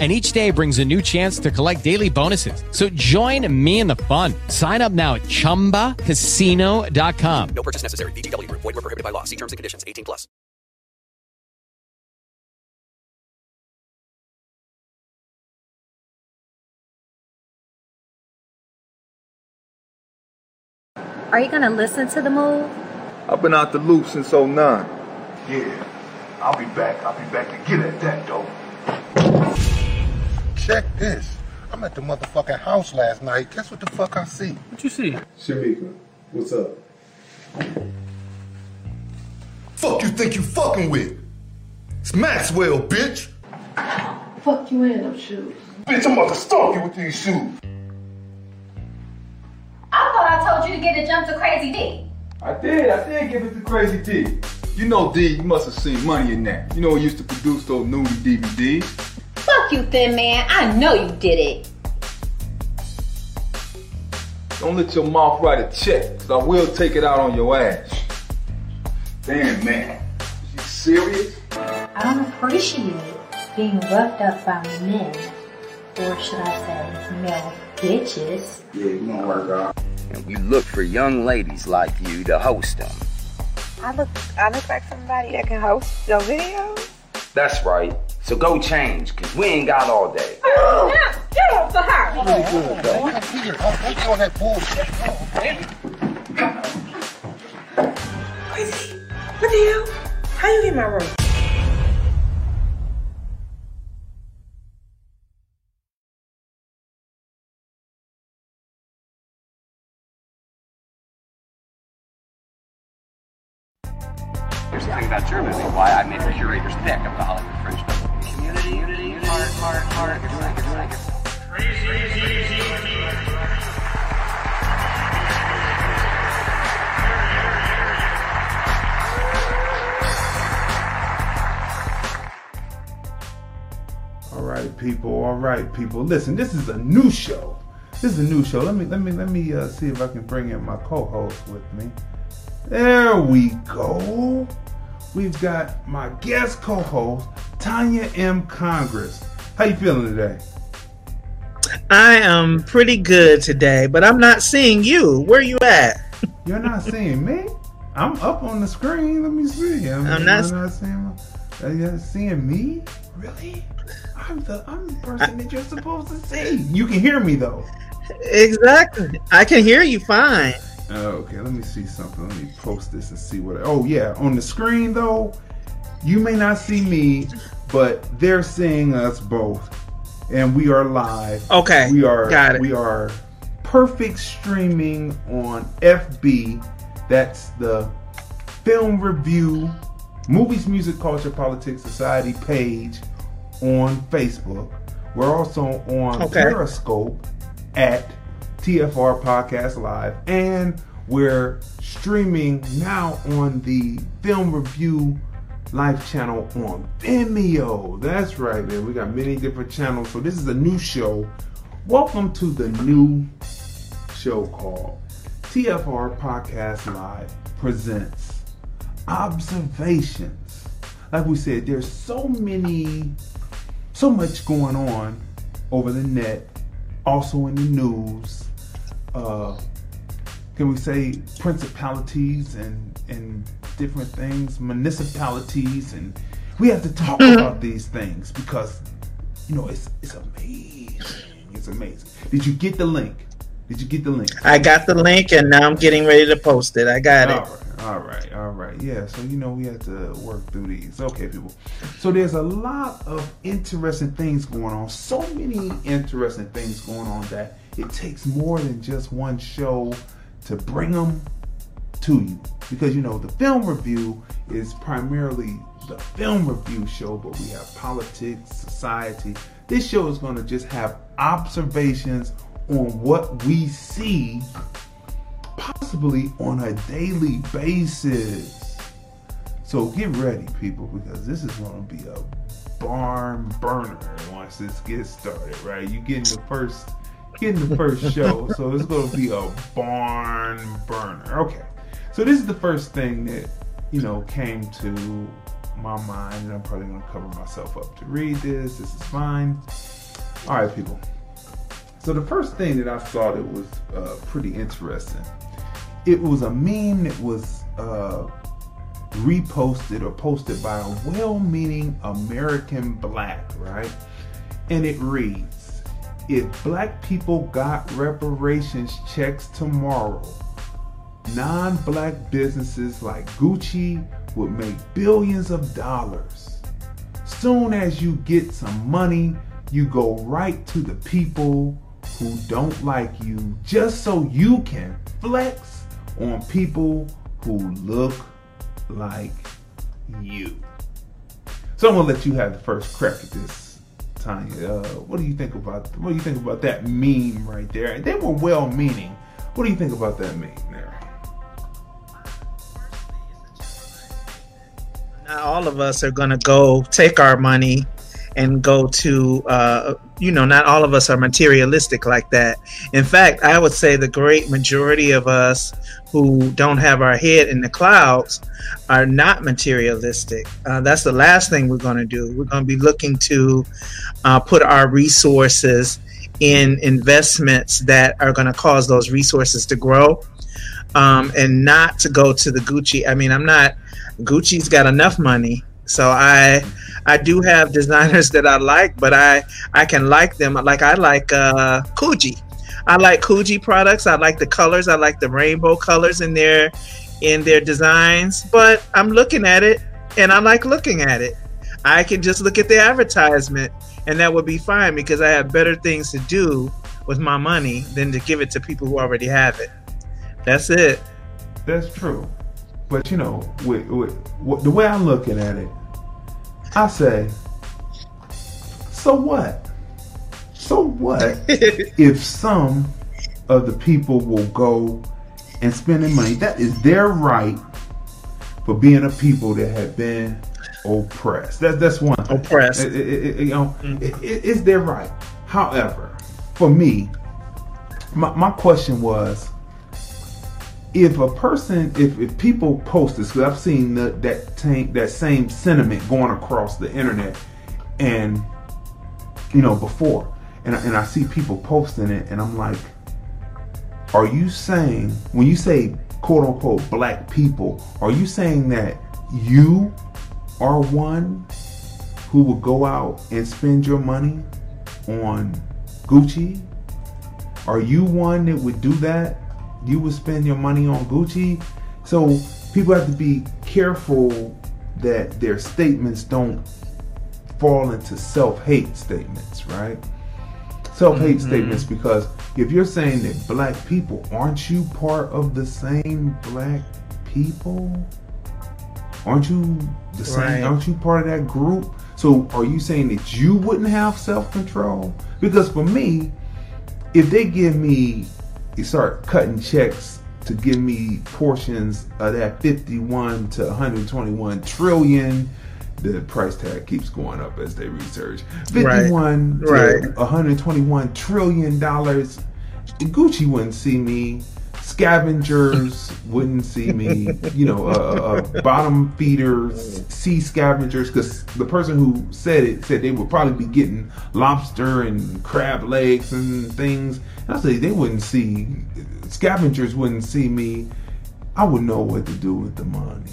and each day brings a new chance to collect daily bonuses. So join me in the fun. Sign up now at ChumbaCasino.com. No purchase necessary. VGW. Void were prohibited by law. See terms and conditions. 18 plus. Are you gonna listen to the move? I've been out the loop since 09. Yeah, I'll be back. I'll be back to get at that, though. Check this. I'm at the motherfucking house last night. Guess what the fuck I see? What you see? Shamika, what's up? Fuck you think you fucking with? It's Maxwell, bitch. Fuck you in them shoes. Bitch, I'm about to stalk you with these shoes. I thought I told you to get a jump to Crazy Dee. I did, I did give it to Crazy Dee. You know D, you must have seen money in that. You know he used to produce those nudie DVDs. Fuck you, thin man. I know you did it. Don't let your mouth write a check, cause I will take it out on your ass. Damn, man. You serious? I don't appreciate being roughed up by men, or should I say, male bitches. Yeah, you gonna work out. And we look for young ladies like you to host them. I look, I look like somebody that can host your videos. That's right. So go change, cause we ain't got all day. Get off the her. Really good, though. Here, I'm doing that bullshit. Crazy. What the hell? How you get my room? Here's the thing about your movie, why I made the curator's pick All right, people. Listen, this is a new show. This is a new show. Let me let me let me uh, see if I can bring in my co-host with me. There we go. We've got my guest co-host Tonya M. Congress. How you feeling today? I am pretty good today, but I'm not seeing you. Where you at? You're not seeing me. I'm up on the screen. Let me see. I'm, I'm not- not seeing. my- Are you seeing me? Really? I'm the I'm the person that you're supposed to see. You can hear me though. Exactly. I can hear you fine. Oh, okay, let me see something. Let me post this and see what. Oh yeah, on the screen though, you may not see me, but they're seeing us both, and we are live. Okay, we are. got it. We are perfect streaming on FB. That's the film review, movies, music, culture, politics, society page on Facebook. We're also on Okay. Periscope at TFR Podcast Live, and we're streaming now on the Film Review Live channel on Vimeo. That's right, man. We got many different channels. So this is a new show. Welcome to the new show called TFR Podcast Live presents Observations. Like we said, there's so many, so much going on over the net, also in the news. Uh, can we say principalities and and different things, municipalities, and we have to talk about these things because you know it's it's amazing. It's amazing. Did you get the link? Did you get the link? I got the link and now I'm getting ready to post it. I got All it. right, all right, all right. Yeah, so you know we have to work through these. Okay, people. So there's a lot of interesting things going on. So many interesting things going on that it takes more than just one show to bring them to you. Because you know the film review is primarily the film review show, but we have politics, society. This show is going to just have observations on what we see possibly on a daily basis. So get ready, people, because this is going to be a barn burner once this gets started, right? You getting the first, getting the first show, so it's going to be a barn burner. Okay, so this is the first thing that you know came to my mind, and I'm probably going to cover myself up to read this. This is fine. All right, people. So the first thing that I saw that was uh, pretty interesting, it was a meme that was uh, reposted or posted by a well-meaning American black, right? And it reads, "If black people got reparations checks tomorrow, non-black businesses like Gucci would make billions of dollars. Soon as you get some money, you go right to the people who don't like you just so you can flex on people who look like you. So I'm gonna let you have the first crack at this, Tonya. Uh, what do you think about what do you think about that meme right there? They were well meaning. What do you think about that meme there? Not all of us are gonna go take our money and go to uh, you know not all of us are materialistic like that. In fact i would say the great majority of us who don't have our head in the clouds are not materialistic. Uh, that's the last thing we're going to do. We're going to be looking to uh, put our resources in investments that are going to cause those resources to grow um, and not to go to the gucci. I mean i'm not gucci's got enough money so I I do have designers that I like, but I I can like them like I like uh Coogi. I like Coogi products. I like the colors. I like the rainbow colors in their in their designs. But I'm looking at it and I like looking at it. I can just look at the advertisement and that would be fine because I have better things to do with my money than to give it to people who already have it. That's it. That's true. But you know, with, with, with, the way I'm looking at it, I say, so what? So what if some of the people will go and spend their money? That is their right for being a people that have been oppressed. That, that's one thing. Oppressed. It, it, it, you know, mm-hmm. it's their right. However, for me, my, my question was if a person, if, if people post this, because I've seen the, that tank, that same sentiment going across the internet, and you know before, and and I see people posting it, and I'm like, are you saying when you say quote unquote black people, are you saying that you are one who would go out and spend your money on Gucci? Are you one that would do that? You would spend your money on Gucci. So people have to be careful that their statements don't fall into self-hate statements, right? Self-hate mm-hmm. statements because if you're saying that black people, aren't you part of the same black people? Aren't you the same? Right. Aren't you part of that group? So are you saying that you wouldn't have self-control? Because for me, if they give me you start cutting checks to give me portions of that 51 to 121 trillion the price tag keeps going up as they research 51 right. to right. 121 trillion dollars gucci wouldn't see me scavengers wouldn't see me you know uh, uh, bottom feeders sea scavengers because the person who said it said they would probably be getting lobster and crab legs and things And I say they wouldn't see scavengers wouldn't see me. I would know what to do with the money,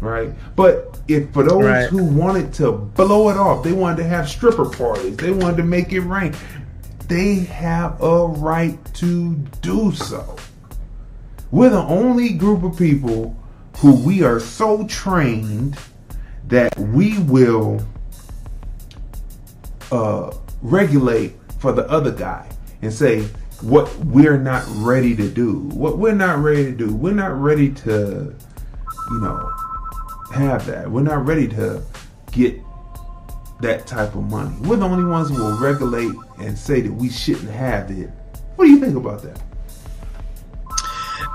right? But if for those right. who wanted to blow it off, they wanted to have stripper parties, they wanted to make it rain, they have a right to do so. We're the only group of people who we are so trained that we will uh, regulate for the other guy and say what we're not ready to do. What we're not ready to do. We're not ready to, you know, have that. We're not ready to get that type of money. We're the only ones who will regulate and say that we shouldn't have it. What do you think about that?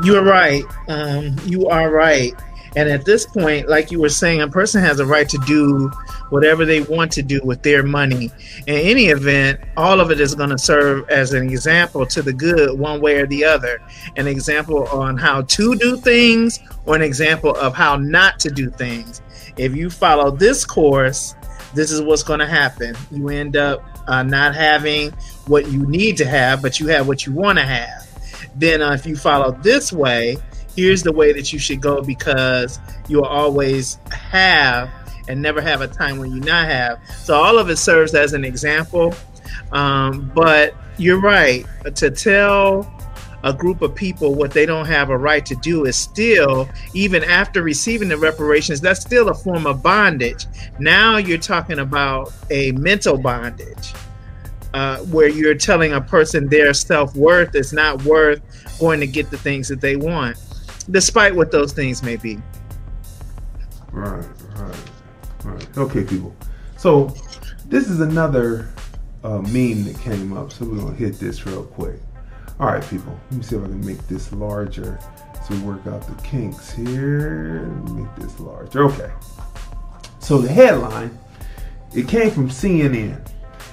You are right. Um, you are right. And at this point, like you were saying, a person has a right to do whatever they want to do with their money. In any event, all of it is going to serve as an example to the good, one way or the other. An example on how to do things, or an example of how not to do things. If you follow this course, this is what's going to happen. You end up uh, not having what you need to have, but you have what you want to have. Then, uh, if you follow this way, here's the way that you should go because you'll always have and never have a time when you not have. So all of it serves as an example. Um, but you're right to tell a group of people what they don't have a right to do is still, even after receiving the reparations, that's still a form of bondage. Now you're talking about a mental bondage. Uh, where you're telling a person their self worth is not worth going to get the things that they want despite what those things may be. Right, right, right. Okay, people. So this is another uh, meme that came up, so we're gonna hit this real quick. All right, people. Let me see if I can make this larger to work out the kinks here. Make this larger. Okay. So the headline, it came from CNN,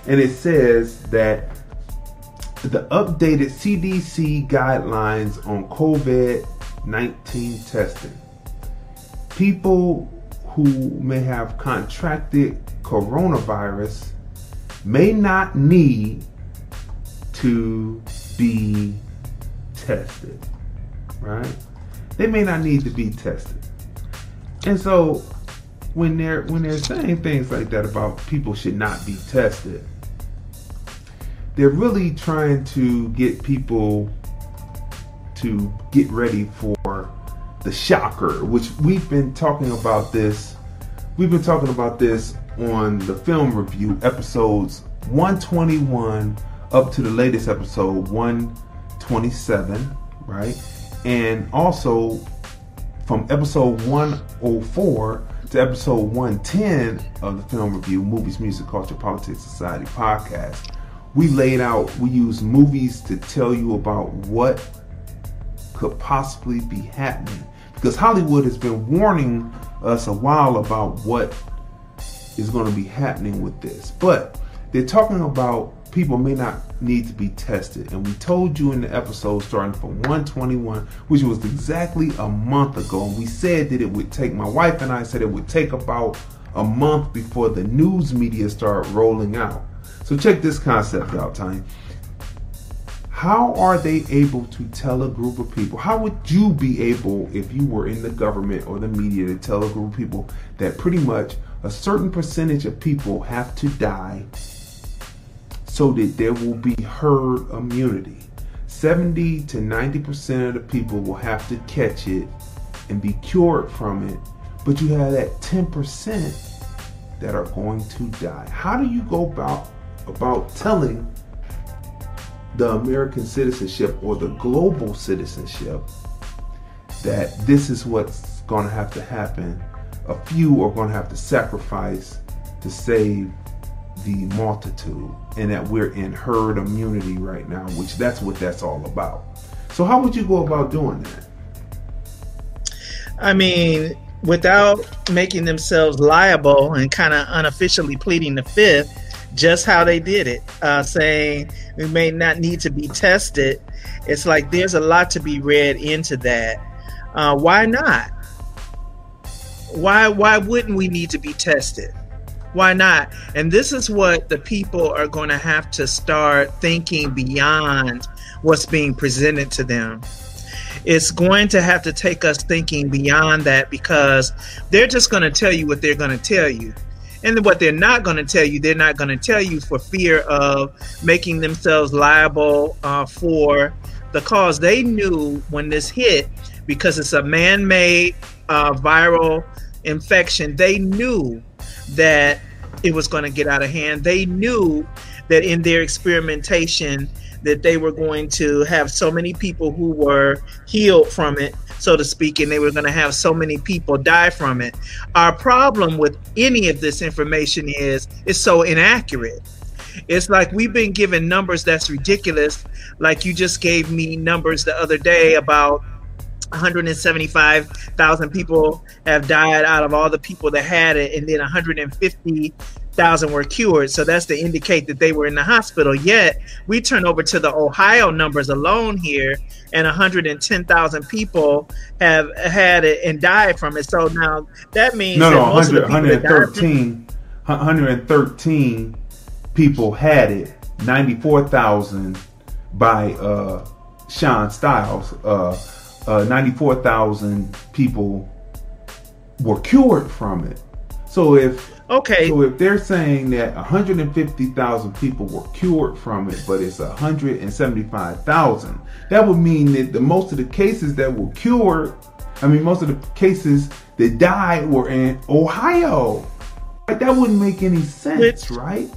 and it says that the updated CDC guidelines on COVID 19 testing. People who may have contracted coronavirus may not need to be tested, right? They may not need to be tested. And so when they're when they're saying things like that about people should not be tested, they're really trying to get people to get ready for the shocker, which we've been talking about this. We've been talking about this on the film review episodes 121 up to the latest episode 127, right? And also from episode 104 to episode 110 of the film review, Movies, Music, Culture, Politics, Society podcast, we laid out, we use movies to tell you about what could possibly be happening. Because Hollywood has been warning us a while about what is going to be happening with this. But they're talking about people may not need to be tested. And we told you in the episode starting from 121, which was exactly a month ago. And we said that it would take, my wife and I said it would take about a month before the news media start rolling out. So check this concept out, Tiny. How are they able to tell a group of people? How would you be able, if you were in the government or the media, to tell a group of people that pretty much a certain percentage of people have to die so that there will be herd immunity? 70 to 90% of the people will have to catch it and be cured from it, but you have that 10% that are going to die. How do you go about about telling the American citizenship or the global citizenship that this is what's going to have to happen. A few are going to have to sacrifice to save the multitude, and that we're in herd immunity right now, which that's what that's all about. So, how would you go about doing that? I mean, without making themselves liable and kind of unofficially pleading the fifth, just how they did it, uh, saying we may not need to be tested. It's like there's a lot to be read into that. Uh, why not? Why why wouldn't we need to be tested? Why not? And this is what the people are going to have to start thinking beyond what's being presented to them. It's going to have to take us thinking beyond that because they're just going to tell you what they're going to tell you. And what they're not going to tell you, they're not going to tell you for fear of making themselves liable uh, for the cause. They knew when this hit, because it's a man made uh, viral infection, they knew that it was going to get out of hand. They knew that in their experimentation, that they were going to have so many people who were healed from it so to speak, and they were going to have so many people die from it. Our problem with any of this information is it's so inaccurate. It's like we've been given numbers that's ridiculous. Like you just gave me numbers the other day about 175,000 people have died out of all the people that had it, and then 150,000 were cured. So that's to indicate that they were in the hospital. Yet we turn over to the Ohio numbers alone here, and 110,000 people have had it and died from it. So now that means No, that no, most of the 100, people that died from- 113, 113 people had it. 94,000 by uh, Sean Styles. Uh, uh, 94,000 people were cured from it. So if okay, so if they're saying that 150,000 people were cured from it, but it's 175,000, that would mean that the most of the cases that were cured, I mean, most of the cases that died were in Ohio. Like, that wouldn't make any sense, right?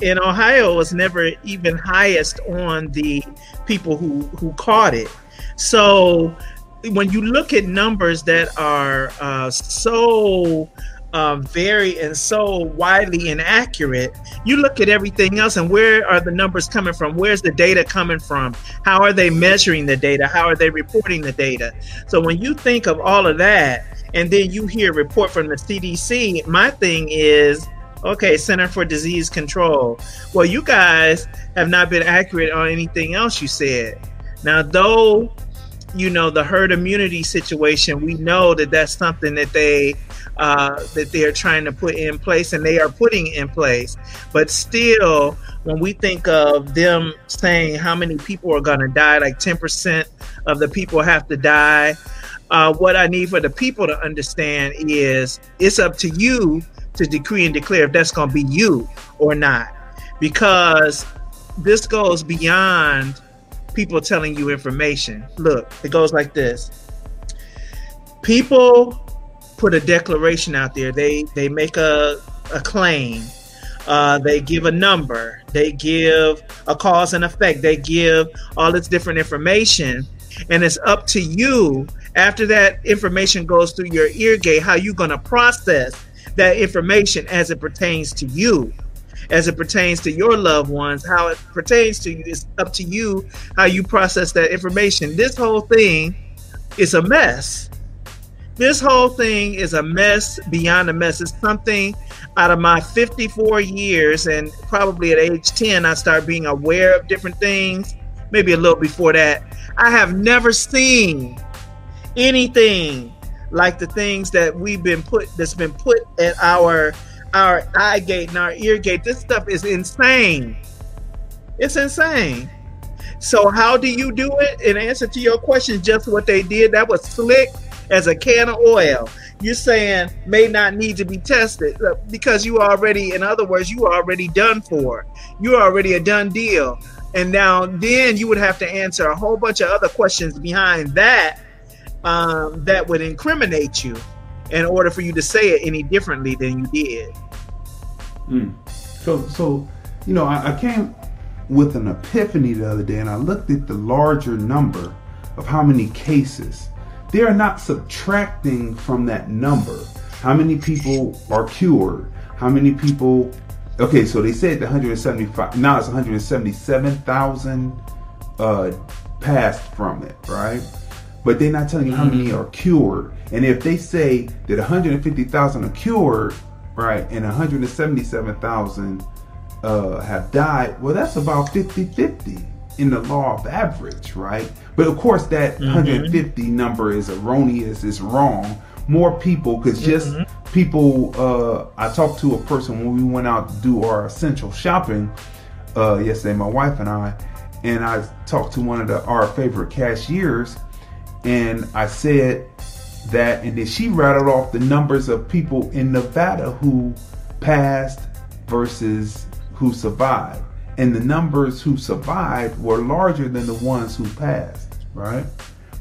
in Ohio was never even highest on the people who who caught it. So when you look at numbers that are uh, so Um, very and so widely inaccurate, you look at everything else and where are the numbers coming from? Where's the data coming from? How are they measuring the data? How are they reporting the data? So when you think of all of that, and then you hear a report from the CDC, my thing is Okay, Center for Disease Control. Well, you guys have not been accurate on anything else you said. Now, though, you know the herd immunity situation, we know that that's something that they uh, that they are trying to put in place, and they are putting in place. But still, when we think of them saying how many people are going to die, like ten percent of the people have to die. Uh, what I need for the people to understand is it's up to you to decree and declare if that's going to be you or not. Because this goes beyond people telling you information. Look, it goes like this. People put a declaration out there. They they make a, a claim. Uh, they give a number. They give a cause and effect. They give all this different information. And it's up to you after that information goes through your ear gate, how you going to process that information as it pertains to you, as it pertains to your loved ones, how it pertains to you. It's up to you how you process that information. This whole thing is a mess. This whole thing is a mess beyond a mess. It's something out of my 54 years, and probably at age 10, I start being aware of different things. Maybe a little before that. I have never seen anything like the things that we've been put that's been put at our our eye gate and our ear gate. This stuff is insane. It's insane. So how do you do it? In answer to your question, just what they did, that was slick as a can of oil. You're saying may not need to be tested uh, because you already, in other words, you are already done for. You're already a done deal. And now then you would have to answer a whole bunch of other questions behind that um, that would incriminate you in order for you to say it any differently than you did. Mm. So, so you know, I, I came with an epiphany the other day, and I looked at the larger number of how many cases. They are not subtracting from that number how many people are cured, how many people. Okay, so they said the 175. Now it's 177,000 uh, passed from it, right? But they're not telling you how many are cured. And if they say that 150,000 are cured, right, and 177,000 uh, have died, well, that's about 50 50 in the law of average, right? But of course, that Mhm. 150 number is erroneous, it's wrong. More people, because just people, uh, I talked to a person when we went out to do our essential shopping uh, yesterday, my wife and I, and I talked to one of the, our favorite cashiers, and I said that, and then she rattled off the numbers of people in Nevada who passed versus who survived. And the numbers who survived were larger than the ones who passed, right?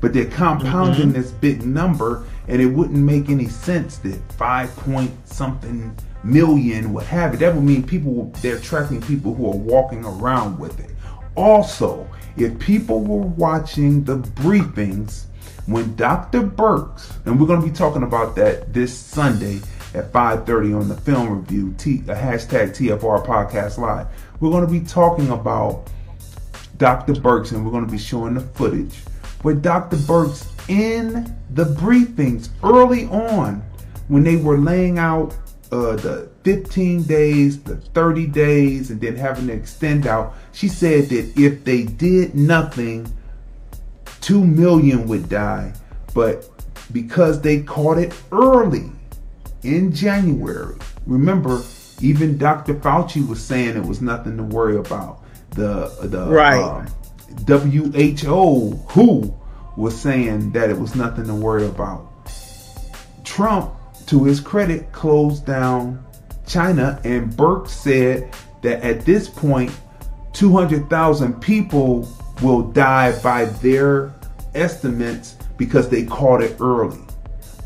But they're compounding this big number, and it wouldn't make any sense that five point something million would have it. That would mean people, they're tracking people who are walking around with it. Also, if people were watching the briefings when Dr. Birx, and we're going to be talking about that this Sunday at 5:30 on the film review, T, uh, hashtag TFR Podcast Live. We're going to be talking about Dr. Birx, and we're going to be showing the footage where Dr. Birx in the briefings early on when they were laying out uh, the 15 days, the 30 days, and then having to extend out, she said that if they did nothing, 2 million would die. But because they caught it early in January, remember, even Dr. Fauci was saying it was nothing to worry about. The, the Right. um, WHO, who was saying that it was nothing to worry about. Trump, to his credit, closed down China, and Birx said that at this point, 200,000 people will die by their estimates because they caught it early.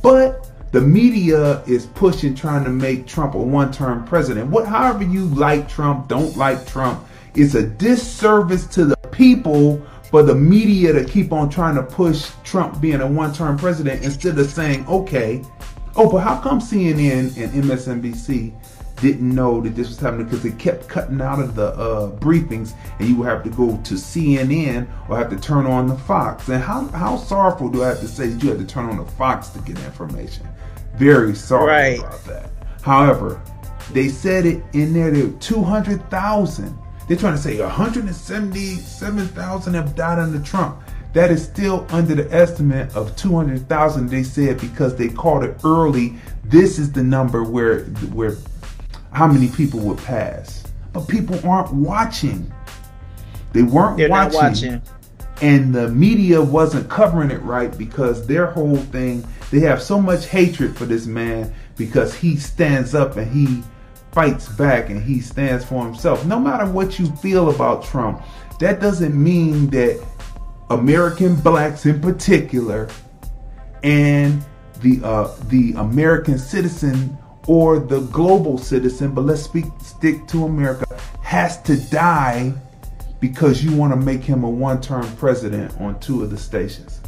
But the media is pushing, trying to make Trump a one-term president. What, however you like Trump, don't like Trump, it's a disservice to the people for the media to keep on trying to push Trump being a one-term president instead of saying, okay, oh, but how come CNN and MSNBC didn't know that this was happening because they kept cutting out of the uh, briefings, and you would have to go to CNN or have to turn on the Fox. And how how sorrowful do I have to say that you had to turn on the Fox to get information? Very sorry Right. about that. However, they said it in there. There two hundred thousand. They're trying to say one hundred and seventy-seven thousand have died under Trump. That is still under the estimate of 200,000 they said because they caught it early. This is the number where where how many people would pass. But people aren't watching. They weren't They're watching. watching. And the media wasn't covering it right because their whole thing, they have so much hatred for this man because he stands up and he fights back and he stands for himself. No matter what you feel about Trump, that doesn't mean that American blacks in particular and the uh, the American citizen or the global citizen, but let's speak stick to America, has to die because you want to make him a one-term president on two of the stations.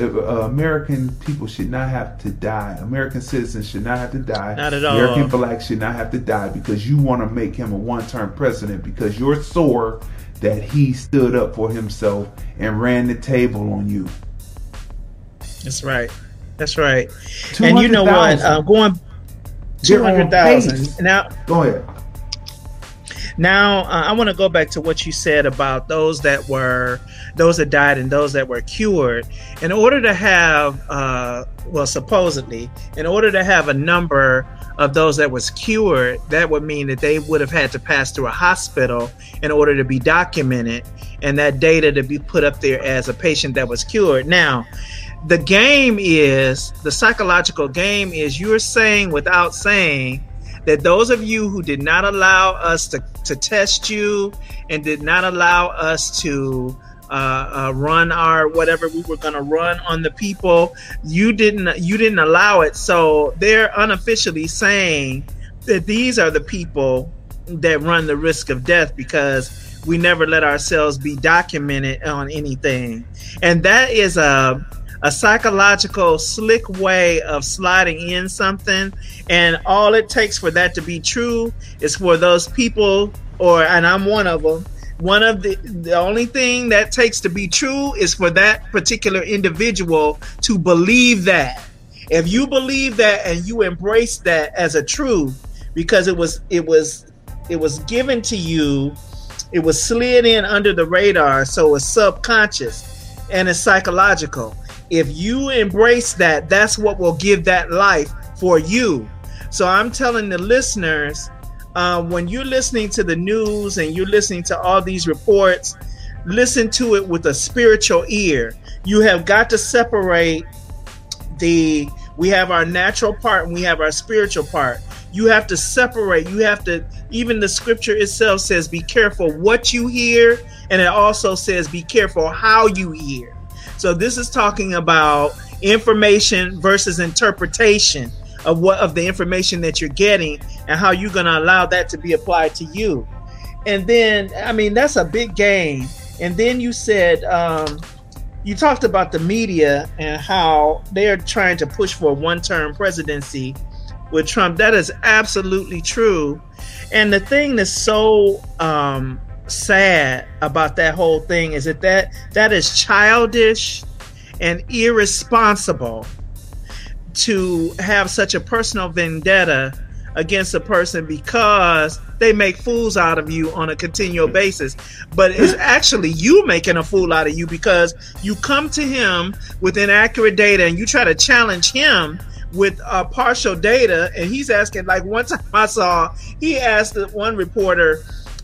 Uh, American people should not have to die. American citizens should not have to die. Not at all. American blacks should not have to die because you want to make him a one-term president because you're sore that he stood up for himself and ran the table on you. That's right. That's right. And you know what? 200,000. Uh, going two hundred thousand now. Go ahead. Now, uh, I want to go back to what you said about those that were, those that died and those that were cured. In order to have, uh, well, supposedly, in order to have a number of those that was cured, that would mean that they would have had to pass through a hospital in order to be documented, and that data to be put up there as a patient that was cured. Now, the game is the psychological game is you're saying without saying that those of you who did not allow us to, to test you and did not allow us to uh, uh, run our whatever we were going to run on the people you didn't you didn't allow it. So they're unofficially saying that these are the people that run the risk of death because we never let ourselves be documented on anything. And that is a a psychological slick way of sliding in something and all it takes for that to be true is for those people or and I'm one of them one of the the only thing that takes to be true is for that particular individual to believe that. If you believe that and you embrace that as a truth because it was it was it was given to you it was slid in under the radar so it's subconscious and it's psychological if you embrace that that's what will give that life for you. So i'm telling the listeners uh, when you're listening to the news and you're listening to all these reports listen to it with a spiritual ear. You have got to separate the we have our natural part and we have our spiritual part. You have to separate. You have to even the scripture itself says be careful what you hear and it also says be careful how you hear so this is talking about information versus interpretation of what of the information that you're getting and how you're going to allow that to be applied to you and then i mean that's a big game and then you said um, you talked about the media and how they're trying to push for a one-term presidency with Trump. That is absolutely true. And the thing that's so um, sad about that whole thing is that that, that is childish and irresponsible to have such a personal vendetta against a person because they make fools out of you on a continual basis. But it's actually you making a fool out of you because you come to him with inaccurate data and you try to challenge him with uh, partial data. And he's asking, like one time I saw, he asked one reporter,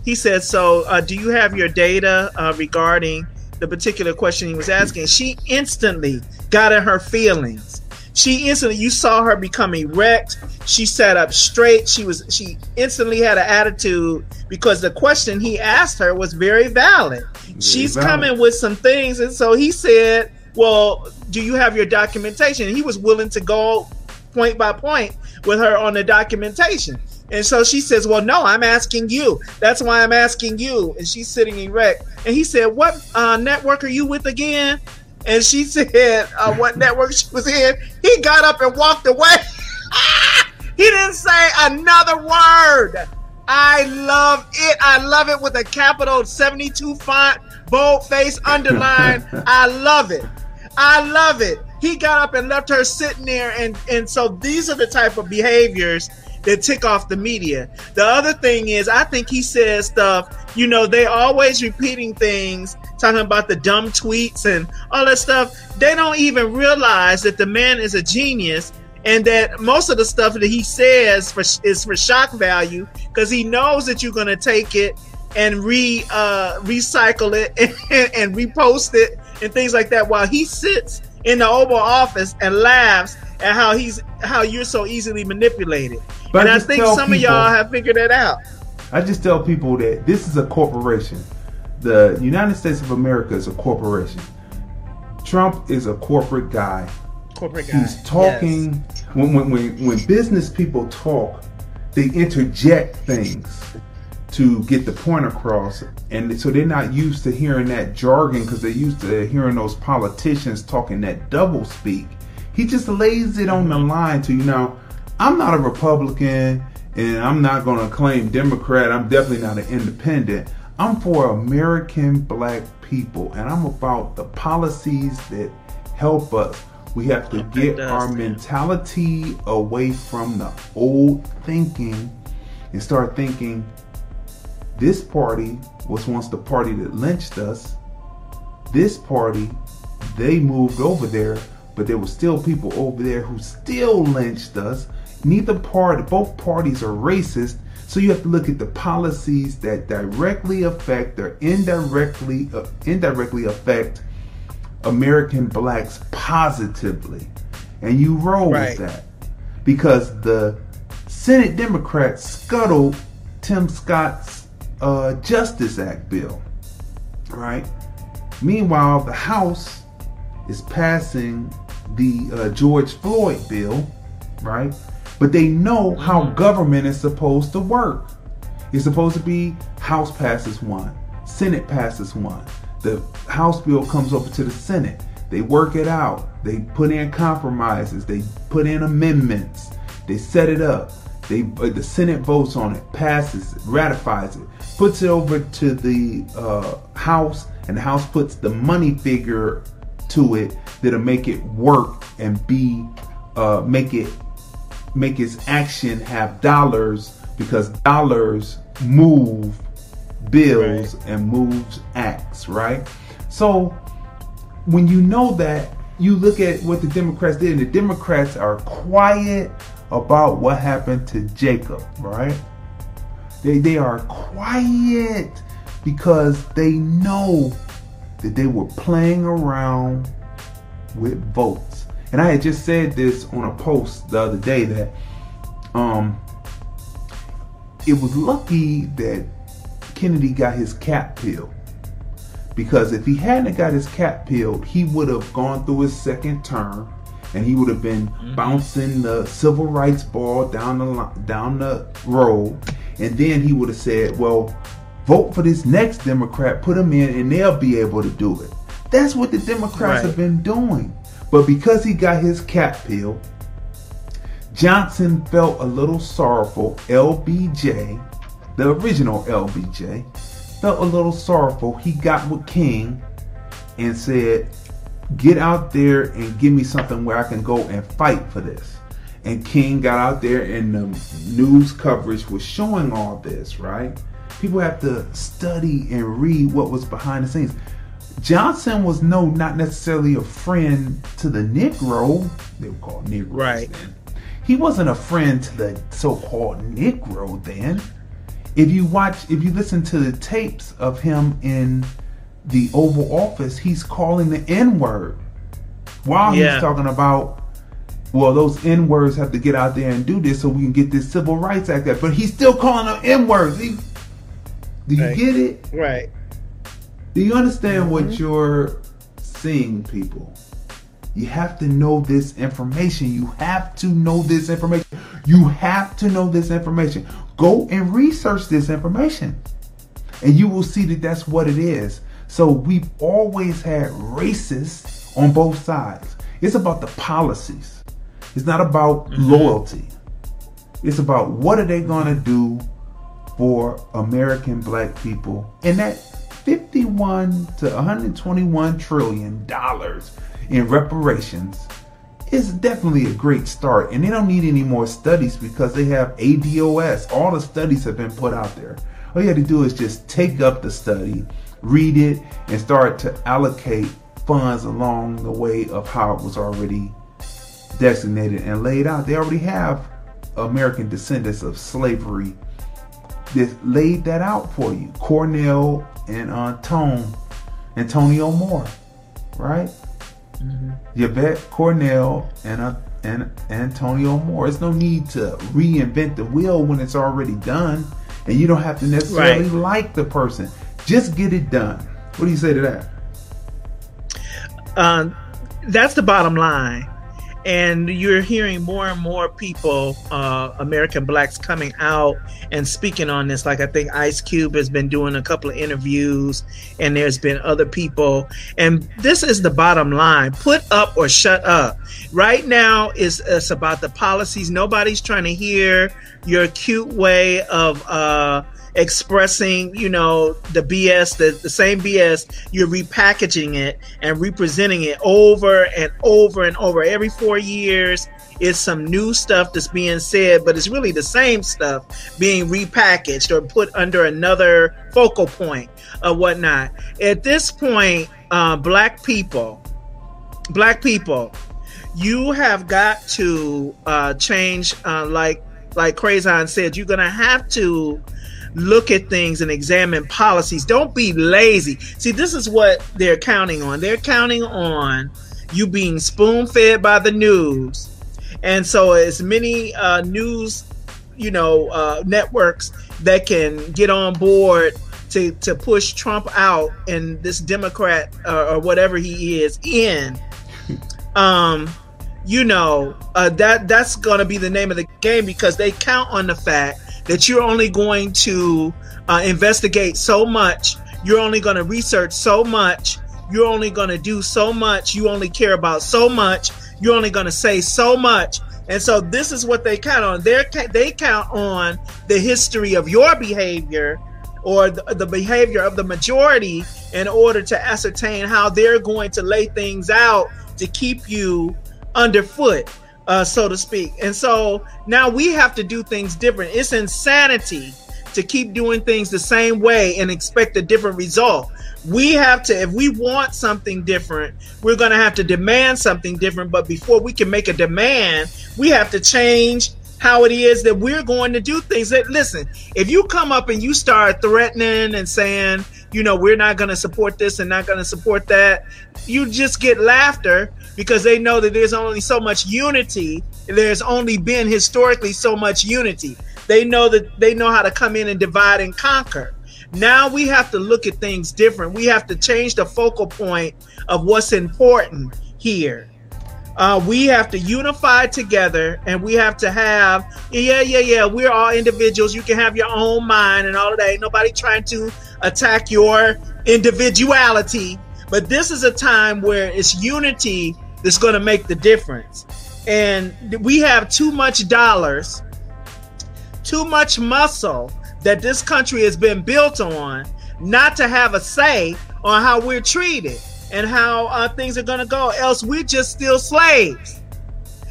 he said, So, uh, do you have your data uh, regarding the particular question he was asking? She instantly got in her feelings she instantly you saw her become erect. She sat up straight. She was she instantly had an attitude because the question he asked her was very valid. Very She's valid. coming with some things, and so he said, "Well, do you have your documentation?" And he was willing to go point by point with her on the documentation. And so she says, Well, no, I'm asking you. That's why I'm asking you. And she's sitting erect. And he said, What uh, network are you with again? and she said uh, what network she was in. He got up and walked away. he didn't say another word. I love it. I love it with a capital 72 font, bold face, underline. I love it. I love it. He got up and left her sitting there, and and so these are the type of behaviors that tick off the media. The other thing is, I think he says stuff. You know, they always repeating things talking about the dumb tweets and all that stuff. They don't even realize that the man is a genius and that most of the stuff that he says for, is for shock value because he knows that you're going to take it and re uh, recycle it and, and repost it and things like that while he sits in the Oval Office and laughs at how he's how you're so easily manipulated. But and I, I think some people, of y'all have figured that out. I just tell people that this is a corporation the United States of America is a corporation. Trump is a corporate guy. Corporate guy. He's talking yes. when, when when when business people talk, they interject things to get the point across, and so they're not used to hearing that jargon because they're used to hearing those politicians talking that double speak. He just lays it on the line to you know. I'm not a Republican, and I'm not going to claim Democrat. I'm definitely not an independent. I'm for American black people and I'm about the policies that help us. We have to get our mentality away from the old thinking and start thinking this party was once the party that lynched us. This party, they moved over there, but there were still people over there who still lynched us. Neither party, both parties are racist, so you have to look at the policies that directly affect or indirectly uh, indirectly affect American blacks positively, and you roll right. with that because the Senate Democrats scuttled Tim Scott's uh, Justice Act bill, right? Meanwhile, the House is passing the uh, George Floyd bill, right? But they know how government is supposed to work. It's supposed to be House passes one, Senate passes one. The House bill comes over to the Senate. They work it out. They put in compromises. They put in amendments. They set it up. They uh, the Senate votes on it, passes it, ratifies it, puts it over to the uh, House, and the House puts the money figure to it that'll make it work and be uh, make it make its action have dollars because dollars move bills right. and moves acts, right? So when you know that, you look at what the Democrats did, and the Democrats are quiet about what happened to Jacob, right? They they are quiet because they know that they were playing around with votes. And I had just said this on a post the other day that um it was lucky that Kennedy got his cap peeled. Because if he hadn't got his cap peeled, he would have gone through his second term and he would have been mm-hmm. bouncing the civil rights ball down the down the road and then he would have said, "Well, vote for this next Democrat, put him in and they'll be able to do it." That's what the Democrats right. have been doing. But because he got his cap peeled, Johnson felt a little sorrowful. LBJ, the original LBJ, felt a little sorrowful. He got with King and said, get out there and give me something where I can go and fight for this. And King got out there and the news coverage was showing all this, right? People have to study and read what was behind the scenes. Johnson was no, not necessarily a friend to the Negro. They were called Negroes Right. then. He wasn't a friend to the so-called Negro then. If you watch, if you listen to the tapes of him in the Oval Office, he's calling the N word while Yeah. he's talking about. Well, those N words have to get out there and do this so we can get this Civil Rights Act. Out. But he's still calling them N words. He- Do you Right. get it? Right. Do you understand what mm-hmm. you're seeing, people? You have to know this information. You have to know this information. You have to know this information. Go and research this information. And you will see that that's what it is. So we've always had racists on both sides. It's about the policies. It's not about mm-hmm. loyalty. It's about what are they going to do for American black people. And that 51 to 121 trillion dollars in reparations is definitely a great start. And they don't need any more studies because they have ADOS. All the studies have been put out there. All you have to do is just take up the study, read it, and start to allocate funds along the way of how it was already designated and laid out. They already have American descendants of slavery that laid that out for you. Carnell and uh, Tone, Antonio Moore, right? Yvette Carnell and uh, and Antonio Moore. There's no need to reinvent the wheel when it's already done, and you don't have to necessarily Right. like the person. Just get it done. What do you say to that? Um, that's the bottom line. And you're hearing more and more people, uh, American blacks, coming out and speaking on this. Like I think Ice Cube has been doing a couple of interviews, and there's been other people. And this is the bottom line: put up or shut up. Right now, is it's about the policies. Nobody's trying to hear your cute way of uh, expressing, you know, the BS, the, the same BS, you're repackaging it and representing it over and over and over. Every four years, it's some new stuff that's being said, but it's really the same stuff being repackaged or put under another focal point or whatnot. At this point, uh, black people, black people, you have got to uh, change, uh, like like Crazon said, you're gonna have to look at things and examine policies. Don't be lazy. See, this is what they're counting on. They're counting on you being spoon fed by the news. And so, as many uh, news, you know, uh, networks that can get on board to, to push Trump out and this Democrat uh, or whatever he is in, um, you know, uh, that that's going to be the name of the game because they count on the fact that you're only going to uh, investigate so much, you're only going to research so much, you're only going to do so much, you only care about so much, you're only going to say so much. And so this is what they count on. They they count on the history of your behavior or the, the behavior of the majority in order to ascertain how they're going to lay things out to keep you underfoot, uh, so to speak. And so now we have to do things different. It's insanity to keep doing things the same way and expect a different result. We have to, if we want something different, we're going to have to demand something different. But before we can make a demand, we have to change how it is that we're going to do things. That listen, if you come up and you start threatening and saying, you know, we're not going to support this and not going to support that, you just get laughter because they know that there's only so much unity. There's only been historically so much unity. They know that they know how to come in and divide and conquer. Now we have to look at things different. We have to change the focal point of what's important here. Uh, we have to unify together and we have to have yeah yeah yeah we're all individuals you can have your own mind and all of that ain't nobody trying to attack your individuality but this is a time where it's unity that's going to make the difference and we have too much dollars too much muscle that this country has been built on not to have a say on how we're treated and how uh, things are going to go. Else, we're just still slaves.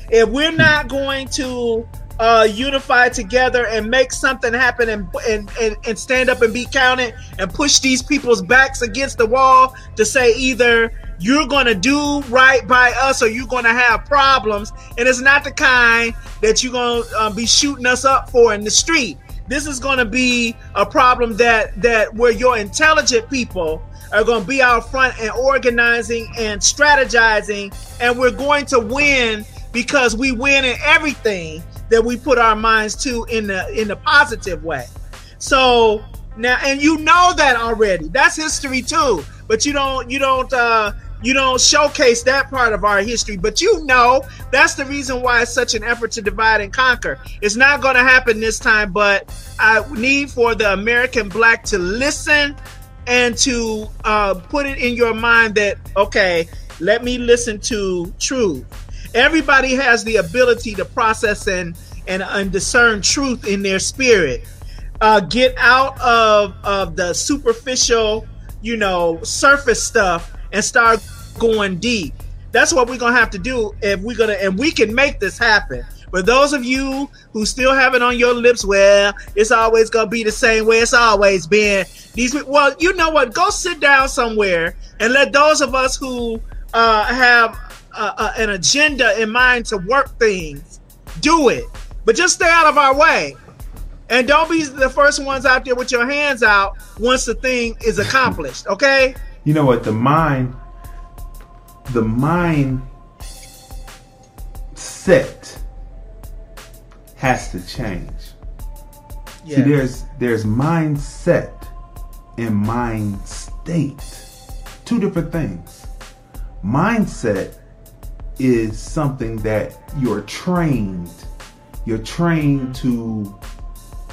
If we're not going to uh, unify together and make something happen and, and, and, and stand up and be counted and push these people's backs against the wall to say either you're going to do right by us or you're going to have problems. And it's not the kind that you're going to uh, be shooting us up for in the street. This is going to be a problem that that where your intelligent people are going to be out front and organizing and strategizing and we're going to win because we win in everything that we put our minds to in the in the positive way. So now and you know that already. That's history too. But you don't you don't uh you don't showcase that part of our history, but you know that's the reason why it's such an effort to divide and conquer. It's not going to happen this time, but I need for the American black to listen and to uh, put it in your mind that okay, let me listen to truth. Everybody has the ability to process and and, and discern truth in their spirit. Uh, get out of of the superficial, you know, surface stuff and start going deep. That's what we're gonna have to do if we're gonna, and we can make this happen. For those of you who still have it on your lips, well, it's always gonna be the same way it's always been. These, well, you know what? Go sit down somewhere and let those of us who uh, have uh, uh, an agenda in mind to work things do it. But just stay out of our way. And don't be the first ones out there with your hands out once the thing is accomplished, okay? You know what? The mind, the mind set has to change. Yeah. See, there's there's mindset and mind state, two different things. Mindset is something that you're trained. You're trained to.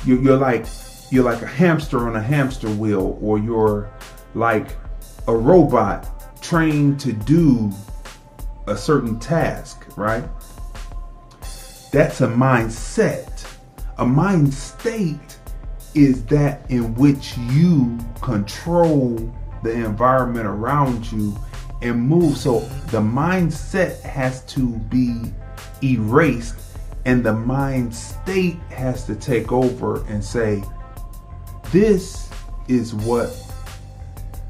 You're, you're like you're like a hamster on a hamster wheel, or you're like a robot trained to do a certain task, right? That's a mindset. A mind state is that in which you control the environment around you and move. So the mindset has to be erased and the mind state has to take over and say, this is what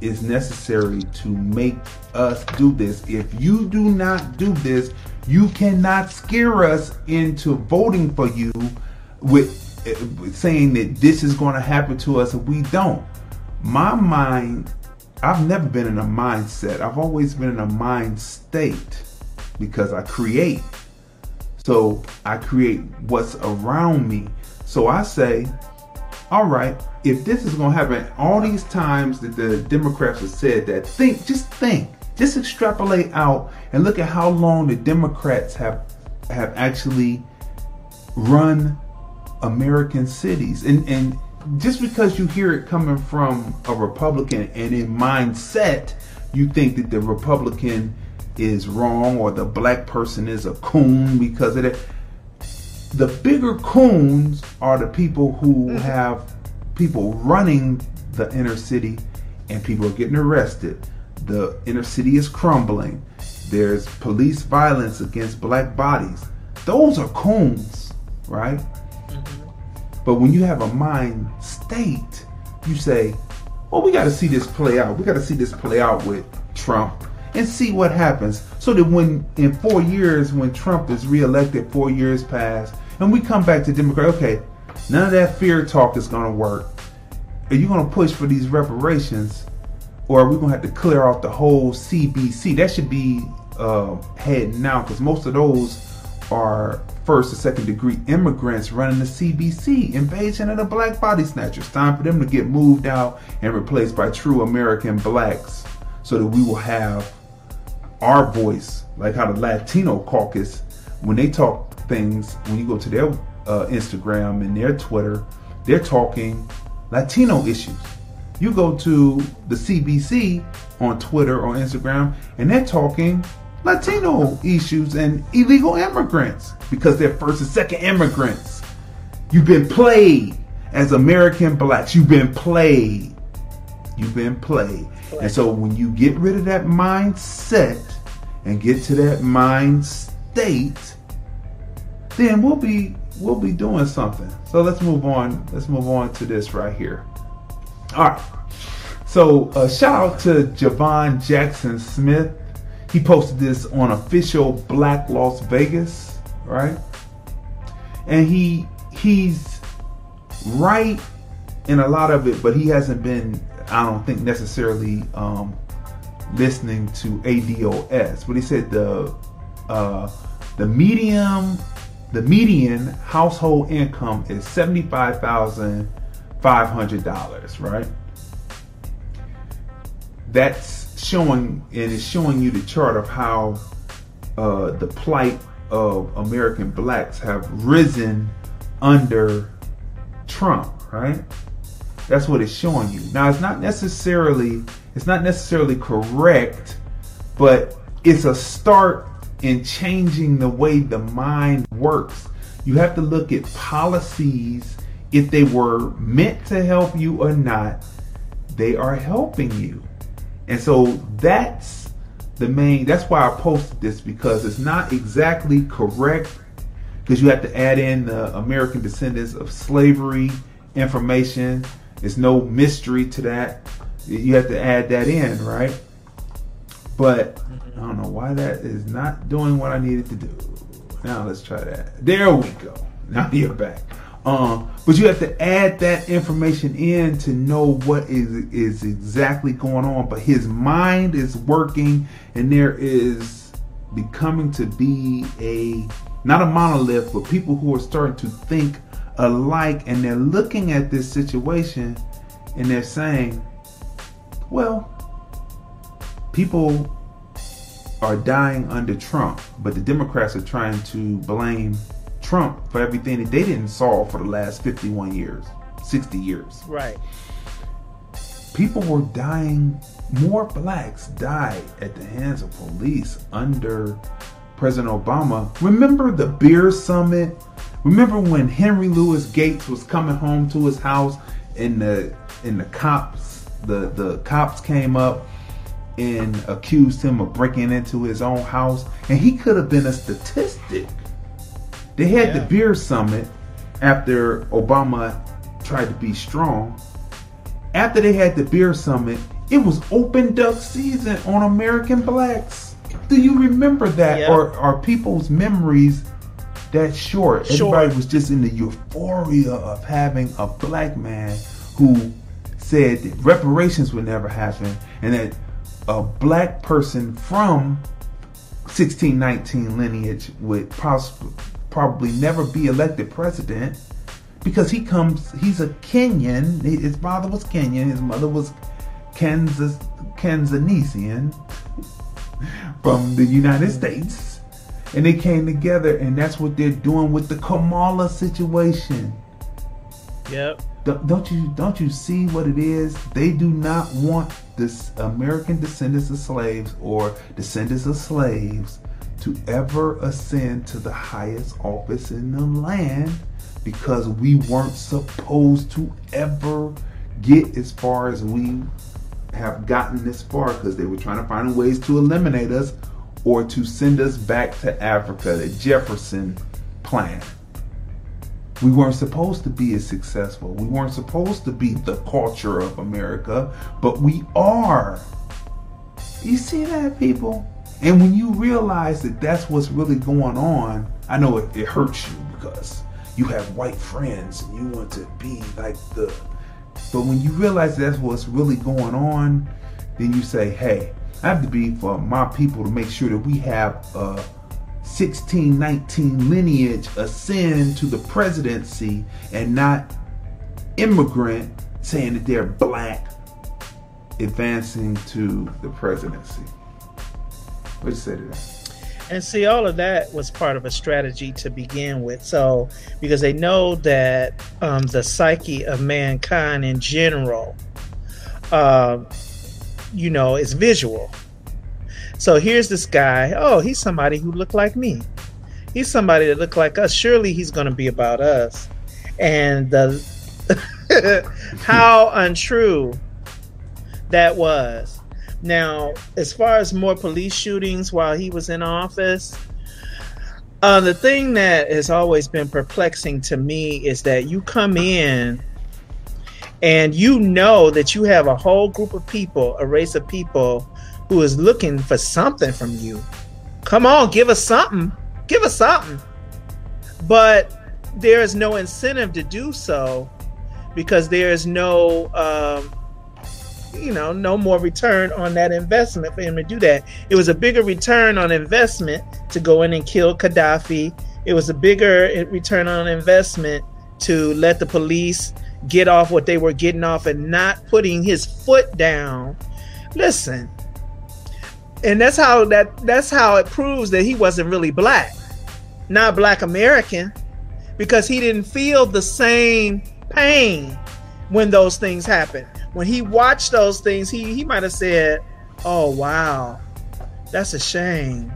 is necessary to make us do this. If you do not do this, you cannot scare us into voting for you with uh, saying that this is going to happen to us if we don't. My mind, I've never been in a mindset. I've always been in a mind state because I create. So I create what's around me. So I say, all right, if this is going to happen, all these times that the Democrats have said that, think, just think, just extrapolate out and look at how long the Democrats have have actually run American cities. And and just because you hear it coming from a Republican and in mindset, you think that the Republican is wrong or the black person is a coon because of it. The bigger coons are the people who mm-hmm. have people running the inner city and people are getting arrested. The inner city is crumbling. There's police violence against black bodies. Those are coons, right? But when you have a mind state, you say, well, we got to see this play out. We got to see this play out with Trump and see what happens. So that when in four years, when Trump is reelected, four years pass, and we come back to Democrat, okay, none of that fear talk is going to work. Are you going to push for these reparations, or are we going to have to clear off the whole CBC? That should be uh, heading now because most of those are first or second degree immigrants running the CBC, invasion of the black body snatchers. Time for them to get moved out and replaced by true American blacks so that we will have our voice, like how the Latino caucus, when they talk things, when you go to their uh, Instagram and their Twitter, they're talking Latino issues. You go to the CBC on Twitter or Instagram, and they're talking Latino issues and illegal immigrants because they're first and second immigrants. You've been played as American blacks. You've been played. You've been played. And so when you get rid of that mindset and get to that mind state, then we'll be we'll be doing something. So let's move on. Let's move on to this right here. All right. So uh, shout out to Javon Jackson Smith. He posted this on official Black Las Vegas, right? And he he's right in a lot of it, but he hasn't been, I don't think, necessarily um, listening to ADOS. But he said the uh, the medium the median household income is seventy five thousand five hundred dollars, right? That's showing and it's showing you the chart of how uh, the plight of American blacks have risen under Trump, right? That's what it's showing you. Now it's not necessarily it's not necessarily correct, but it's a start in changing the way the mind works. You have to look at policies if they were meant to help you or not, they are helping you. And so that's the main that's why I posted this because it's not exactly correct because you have to add in the American descendants of slavery information. There's no mystery to that. You have to add that in, right? But I don't know why that is not doing what I needed to do. Now let's try that. There we go. Now you're back. Um, but you have to add that information in to know what is is exactly going on. But his mind is working, and there is becoming to be a not a monolith, but people who are starting to think alike, and they're looking at this situation, and they're saying, "Well, people are dying under Trump, but the Democrats are trying to blame Trump for everything that they didn't solve for the last 51 years, 60 years. Right. People were dying, more blacks died at the hands of police under President Obama. Remember the beer summit? Remember when Henry Louis Gates was coming home to his house and the and the cops the the cops came up and accused him of breaking into his own house and he could have been a statistic they had yeah. the beer summit after Obama tried to be strong. After they had the beer summit, it was open duck season on American blacks. Do you remember that? Yeah. Or are people's memories that short? short? Everybody was just in the euphoria of having a black man who said that reparations would never happen and that a black person from 1619 lineage would possibly probably never be elected president because he comes he's a Kenyan. His father was Kenyan his mother was Kansas Kansanesian from the United States. And they came together and that's what they're doing with the Kamala situation. Yep. Don't you don't you see what it is? They do not want this American descendants of slaves or descendants of slaves to ever ascend to the highest office in the land because we weren't supposed to ever get as far as we have gotten this far because they were trying to find ways to eliminate us or to send us back to Africa, the Jefferson plan. We weren't supposed to be as successful. We weren't supposed to be the culture of America, but we are. You see that, people? And when you realize that that's what's really going on, I know it, it hurts you because you have white friends and you want to be like the. But when you realize that's what's really going on, then you say, hey, I have to be for my people to make sure that we have a 1619 lineage ascend to the presidency and not immigrant saying that they're black advancing to the presidency. Say to that? And see, all of that was part of a strategy to begin with. So, because they know that um, the psyche of mankind in general, uh, you know, is visual. So here's this guy. Oh, he's somebody who looked like me. He's somebody that looked like us. Surely he's going to be about us. And how untrue that was. Now, as far as more police shootings while he was in office, uh, the thing that has always been perplexing to me is that you come in and you know that you have a whole group of people, a race of people who is looking for something from you. Come on, give us something. Give us something. But there is no incentive to do so because there is no um, you know no more return on that investment for him to do that. It was a bigger return on investment to go in and kill gaddafi. It was a bigger return on investment to let the police get off what they were getting off and not putting his foot down. Listen and that's how that that's how it proves that he wasn't really black not black american because he didn't feel the same pain when those things happen. When he watched those things, he he might have said, "Oh wow, that's a shame."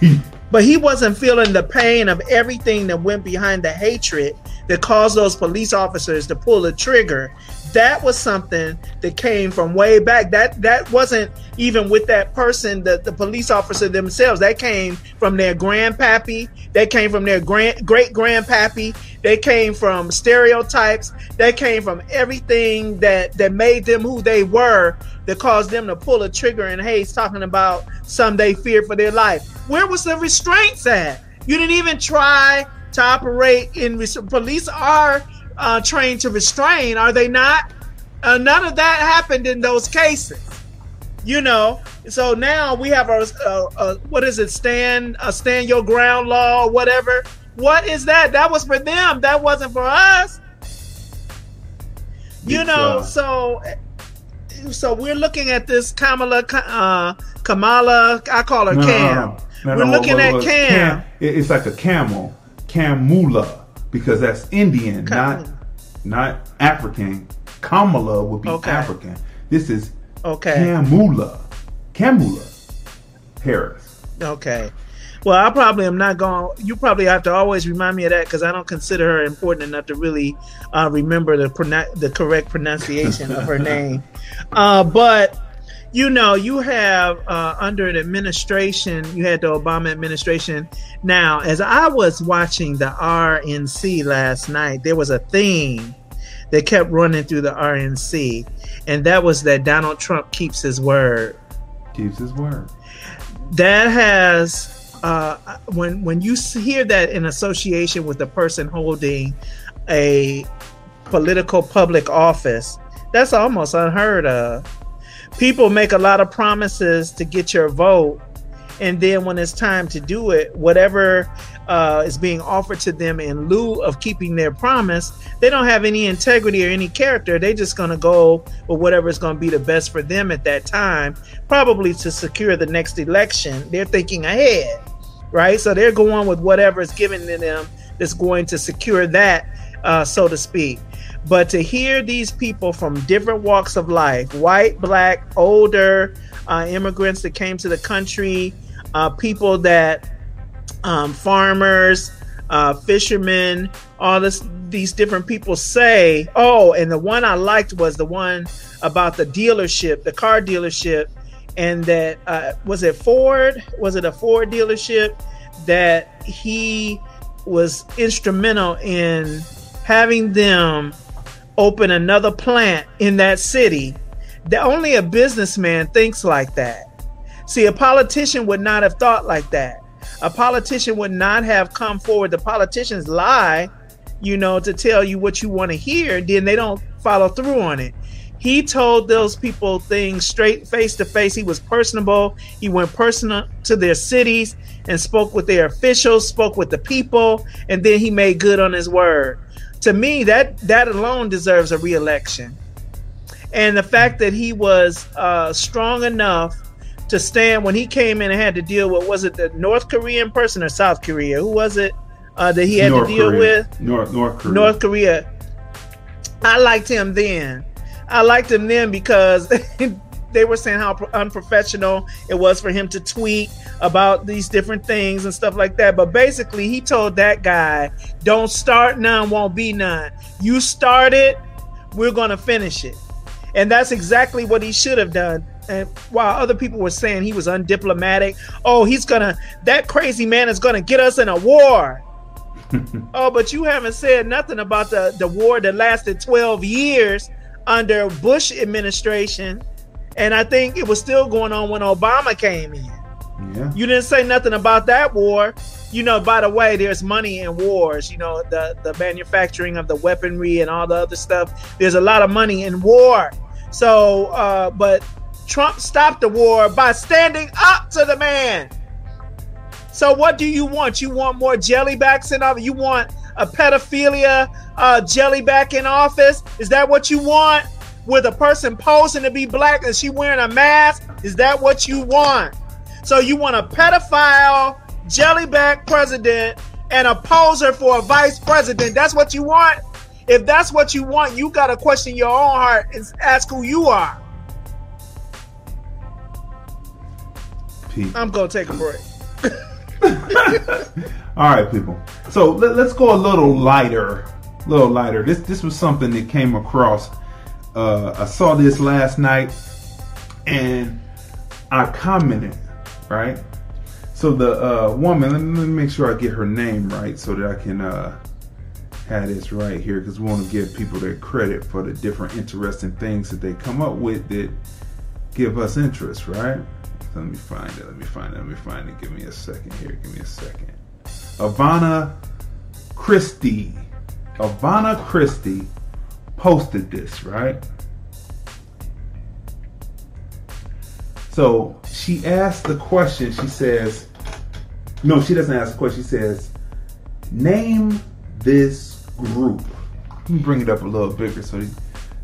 but he wasn't feeling the pain of everything that went behind the hatred that caused those police officers to pull the trigger that was something that came from way back. That that wasn't even with that person, the, the police officer themselves. That came from their grandpappy. That came from their grand great grandpappy. They came from stereotypes. That came from everything that that made them who they were. That caused them to pull a trigger in haste, talking about some they feared for their life. Where was the restraints at? You didn't even try to operate in police are uh, trained to restrain, are they not? Uh, none of that happened in those cases. You know, so now we have a, a, a what is it? Stand a stand your ground law or whatever. What is that? That was for them. That wasn't for us. You know, so so we're looking at this Kamala uh, Kamala. I call her no, Cam. No, no, we're looking at Cam. Cam. It's like a camel, Camula because that's Indian, not not African. Kamala would be okay. African. This is okay. Kamula, Kamula Harris. Okay. Well, I probably am not going. You probably have to always remind me of that because I don't consider her important enough to really uh, remember the the correct pronunciation of her name. Uh, but you know, you have uh, under an administration, you had the Obama administration. Now, as I was watching the RNC last night, there was a theme that kept running through the RNC, and that was that Donald Trump keeps his word. Keeps his word. That has uh, when when you hear that in association with a person holding a political public office, that's almost unheard of people make a lot of promises to get your vote and then when it's time to do it whatever uh, is being offered to them in lieu of keeping their promise they don't have any integrity or any character. They're just going to go with whatever is going to be the best for them at that time probably to secure the next election. They're thinking ahead right? So they're going with whatever is given to them that's going to secure that uh, so to speak but to hear these people from different walks of life white, black, older uh, immigrants that came to the country, uh, people that, um, farmers, uh, fishermen, all this, these different people say, oh, and the one I liked was the one about the dealership, the car dealership, and that uh, was it Ford? Was it a Ford dealership that he was instrumental in having them open another plant in that city, that only a businessman thinks like that. See, a politician would not have thought like that. A politician would not have come forward. The politicians lie, you know, to tell you what you want to hear, then they don't follow through on it. He told those people things straight face to face. He was personable. He went personal to their cities and spoke with their officials, spoke with the people, and then he made good on his word to me that that alone deserves a reelection. And the fact that he was uh, strong enough to stand when he came in and had to deal with was it the north korean person or south korea? Who was it uh, that he had north to deal korea. with? North north korea. North korea. I liked him then. I liked him then because they were saying how unprofessional it was for him to tweet about these different things and stuff like that. But basically, he told that guy, "Don't start none, won't be none. You start it, we're gonna finish it." And that's exactly what he should have done. And while other people were saying he was undiplomatic, oh, he's gonna, that crazy man is gonna get us in a war. oh, but you haven't said nothing about the, the war that lasted 12 years under Bush administration. And I think it was still going on when Obama came in. Yeah. You didn't say nothing about that war. You know, by the way, there's money in wars. You know, the the manufacturing of the weaponry and all the other stuff. There's a lot of money in war. So, uh, but Trump stopped the war by standing up to the man. So, what do you want? You want more jellybacks in office? You want a pedophilia uh, jellyback in office? Is that what you want? With a person posing to be black and she wearing a mask? Is that what you want? So you want a pedophile jellyback president and a poser for a vice president? That's what you want? If that's what you want, you got to question your own heart and ask who you are. Pete. I'm going to take a break. All right, people. So let, us go a little lighter. A little lighter. This this was something that came across. Uh, I saw this last night, and I commented. Right. So the uh, woman. Let me, let me make sure I get her name right so that I can uh, have this right here because we want to give people their credit for the different interesting things that they come up with that give us interest. Right. Let me find it. Let me find it. Let me find it. Give me a second here. Give me a second. Ivana Christie. Ivana Christie posted this, right? So she asked the question. She says, no, she doesn't ask the question. She says, name this group. Let me bring it up a little bigger so,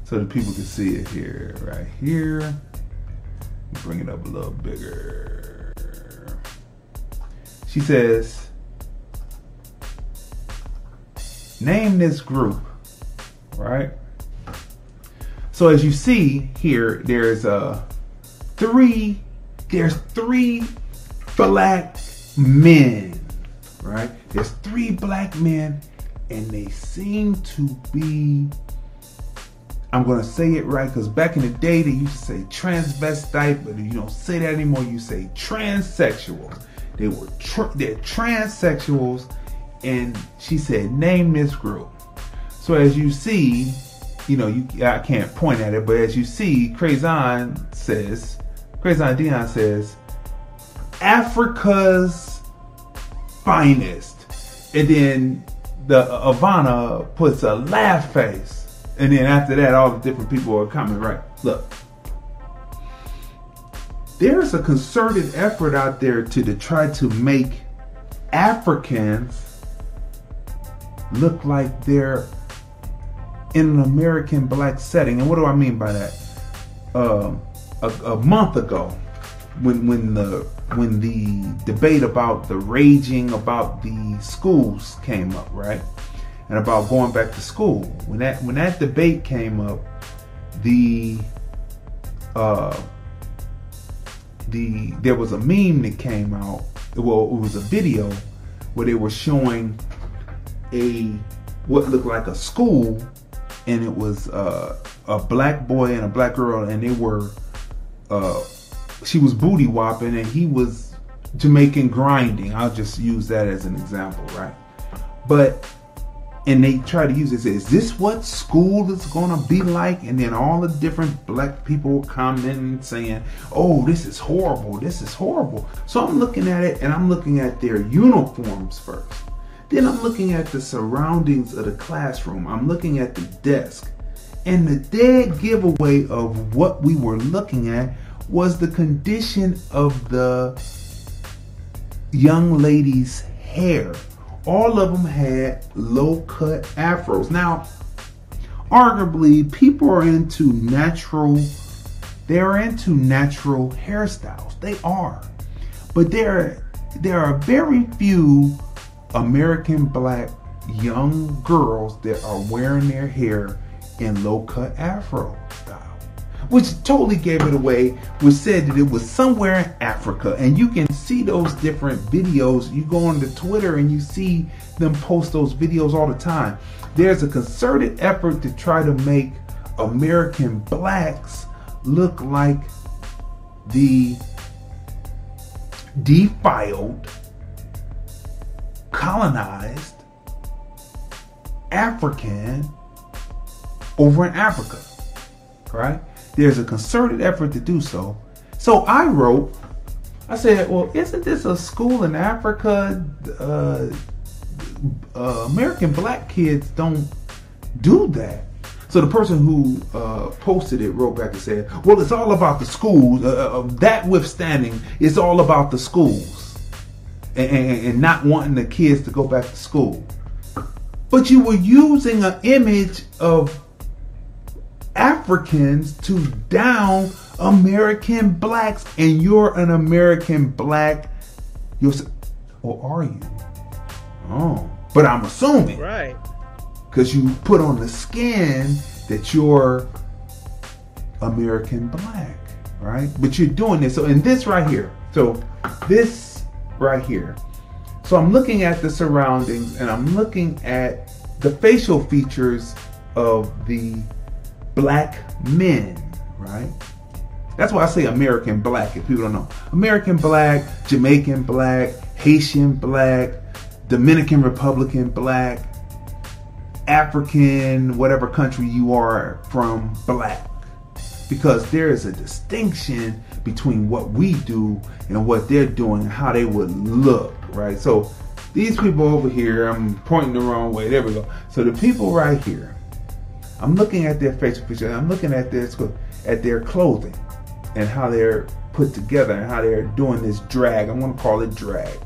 so that people can see it here. Right here bring it up a little bigger. She says, name this group, right? So as you see here, there's uh three, there's three black men, right? There's three black men, and they seem to be I'm gonna say it right because back in the day they used to say transvestite, but you don't say that anymore. You say transsexuals. They were they're transsexuals, and she said name this group. So as you see, you know you I can't point at it, but as you see, Crazon says, Crazon Dion says, Africa's finest, and then the uh, Ivana puts a laugh face. And then after that, all the different people are coming, right? Look, there's a concerted effort out there to, to try to make Africans look like they're in an American black setting. And what do I mean by that? Um, a, a month ago, when when the when the debate about the raging about the schools came up, right? and about going back to school. When that when that debate came up, the uh, the there was a meme that came out. Well, it was a video where they were showing a what looked like a school, and it was uh, a black boy and a black girl, and they were uh, she was booty whopping, and he was Jamaican grinding. I'll just use that as an example, right? But and they try to use it. Say, is this what school is to be like? And then all the different black people commenting saying, "Oh, this is horrible. This is horrible." So I'm looking at it, and I'm looking at their uniforms first. Then I'm looking at the surroundings of the classroom. I'm looking at the desk, and the dead giveaway of what we were looking at was the condition of the young lady's hair all of them had low cut afros. Now, arguably, people are into natural, they're into natural hairstyles. They are. But there, there are very few American black young girls that are wearing their hair in low cut afro style, which totally gave it away, which said that it was somewhere in Africa. And you can see those different videos. You go on to Twitter and you see them post those videos all the time. There's a concerted effort to try to make American blacks look like the defiled, colonized African over in Africa. Right? There's a concerted effort to do so. So I wrote, I said, well, isn't this a school in Africa? Uh, uh, American black kids don't do that. So the person who uh, posted it wrote back and said, "Well, it's all about the schools. Uh, uh, that withstanding, it's all about the schools, and, and, and not wanting the kids to go back to school." But you were using an image of Africans to down American blacks, and you're an American black. You're, or are you? Oh, but I'm assuming, right? Because you put on the skin that you're American black, right? But you're doing this. So in this right here, so this right here. So I'm looking at the surroundings and I'm looking at the facial features of the black men, right? That's why I say American black if people don't know. American black, Jamaican black, Haitian black, Dominican Republican black, African, whatever country you are from, black. Because there is a distinction between what we do and what they're doing how they would look, right? So these people over here, I'm pointing the wrong way. There we go. So the people right here, I'm looking at their facial features. I'm looking at their at their clothing and how they're put together and how they're doing this drag. I'm to call it drag.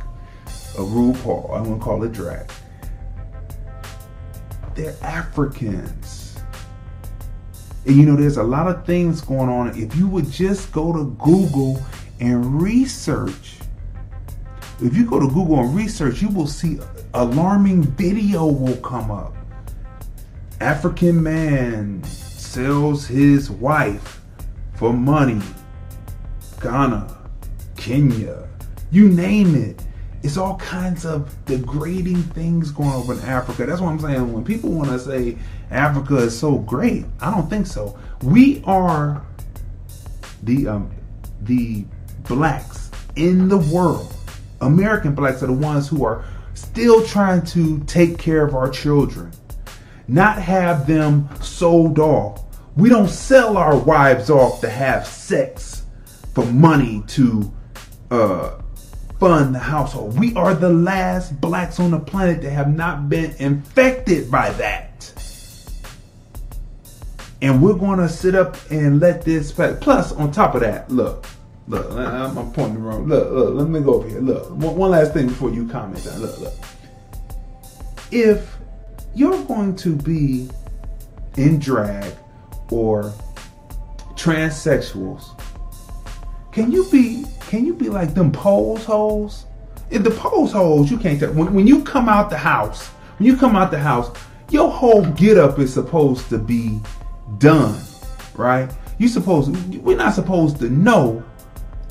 A RuPaul. I'm to call it drag they're Africans. And you know, there's a lot of things going on. If you would just go to Google and research, if you go to Google and research, you will see alarming video will come up. African man sells his wife for money. Ghana, Kenya, you name it. It's all kinds of degrading things going on in Africa. That's what I'm saying. When people want to say Africa is so great, I don't think so. We are the um, the blacks in the world. American blacks are the ones who are still trying to take care of our children, not have them sold off. We don't sell our wives off to have sex for money to uh, fund the household. We are the last blacks on the planet that have not been infected by that. And we're going to sit up and let this. Plus, on top of that, look, look, I'm, pointing wrong. Look, look, let me go over here. Look, one last thing before you comment. Look, look. If you're going to be in drag or transsexuals, can you be can you be like them pose holes? In the pose holes, you can't tell. When, when you come out the house, when you come out the house, your whole get up is supposed to be done, right? You supposed we're not supposed to know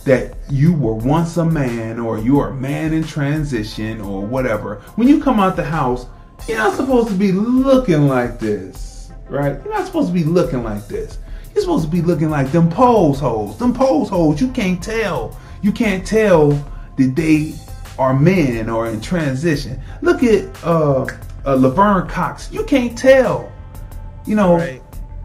that you were once a man or you're a man in transition or whatever. When you come out the house, you're not supposed to be looking like this, right? You're not supposed to be looking like this. You're supposed to be looking like them pose holes. Them pose holes, you can't tell you can't tell that they are men or in transition. Look at uh, uh Laverne Cox. You can't tell. You know, right.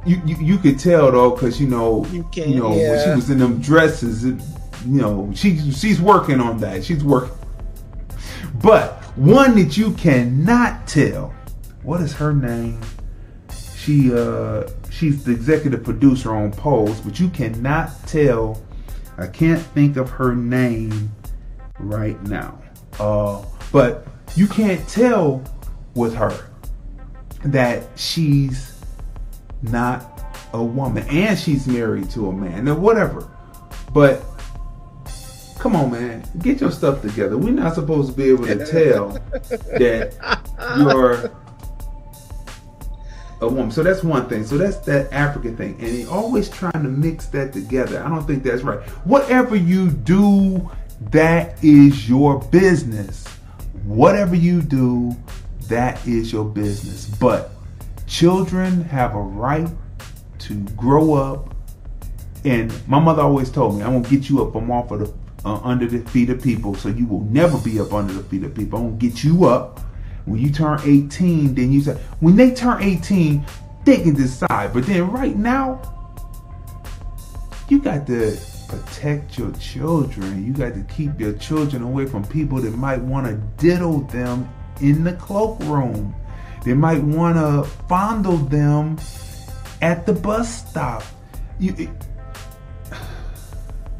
You, you you could tell though, because you know, you, you know yeah. when she was in them dresses. It, you know, she she's working on that. She's working. But one that you cannot tell. What is her name? She uh she's the executive producer on Pose, but you cannot tell I can't think of her name right now. Uh, but you can't tell with her that she's not a woman and she's married to a man or whatever. But come on, man, get your stuff together. We're not supposed to be able to tell that you're a woman. So that's one thing. So that's that African thing. And he always trying to mix that together. I don't think that's right. Whatever you do, that is your business. Whatever you do, that is your business. But children have a right to grow up. And my mother always told me, "I'm gonna get you up from off of the uh, under the feet of people, so you will never be up under the feet of people. I'm gonna get you up. When you turn 18, then you say when they turn 18, they can decide. But then right now, you got to protect your children. You got to keep your children away from people that might want to diddle them in the cloakroom. They might want to fondle them at the bus stop. You, it,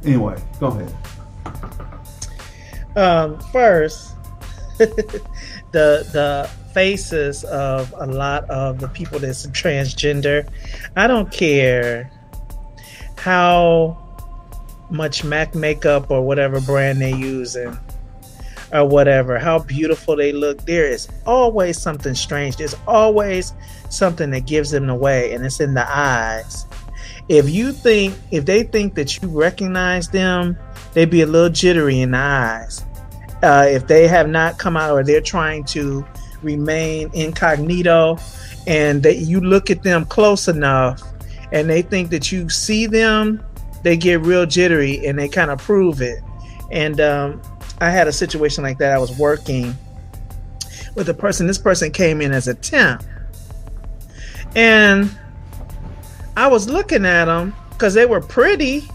anyway, go ahead. Um, first, the the faces of a lot of the people that's transgender. I don't care how much MAC makeup or whatever brand they're using or whatever, how beautiful they look. There is always something strange. There's always something that gives them away, and it's in the eyes. If you think, if they think that you recognize them, they'd be a little jittery in the eyes. Uh, if they have not come out or they're trying to remain incognito and that you look at them close enough and they think that you see them, they get real jittery and they kind of prove it. And um, I had a situation like that. I was working with a person. This person came in as a temp. And I was looking at them because they were pretty.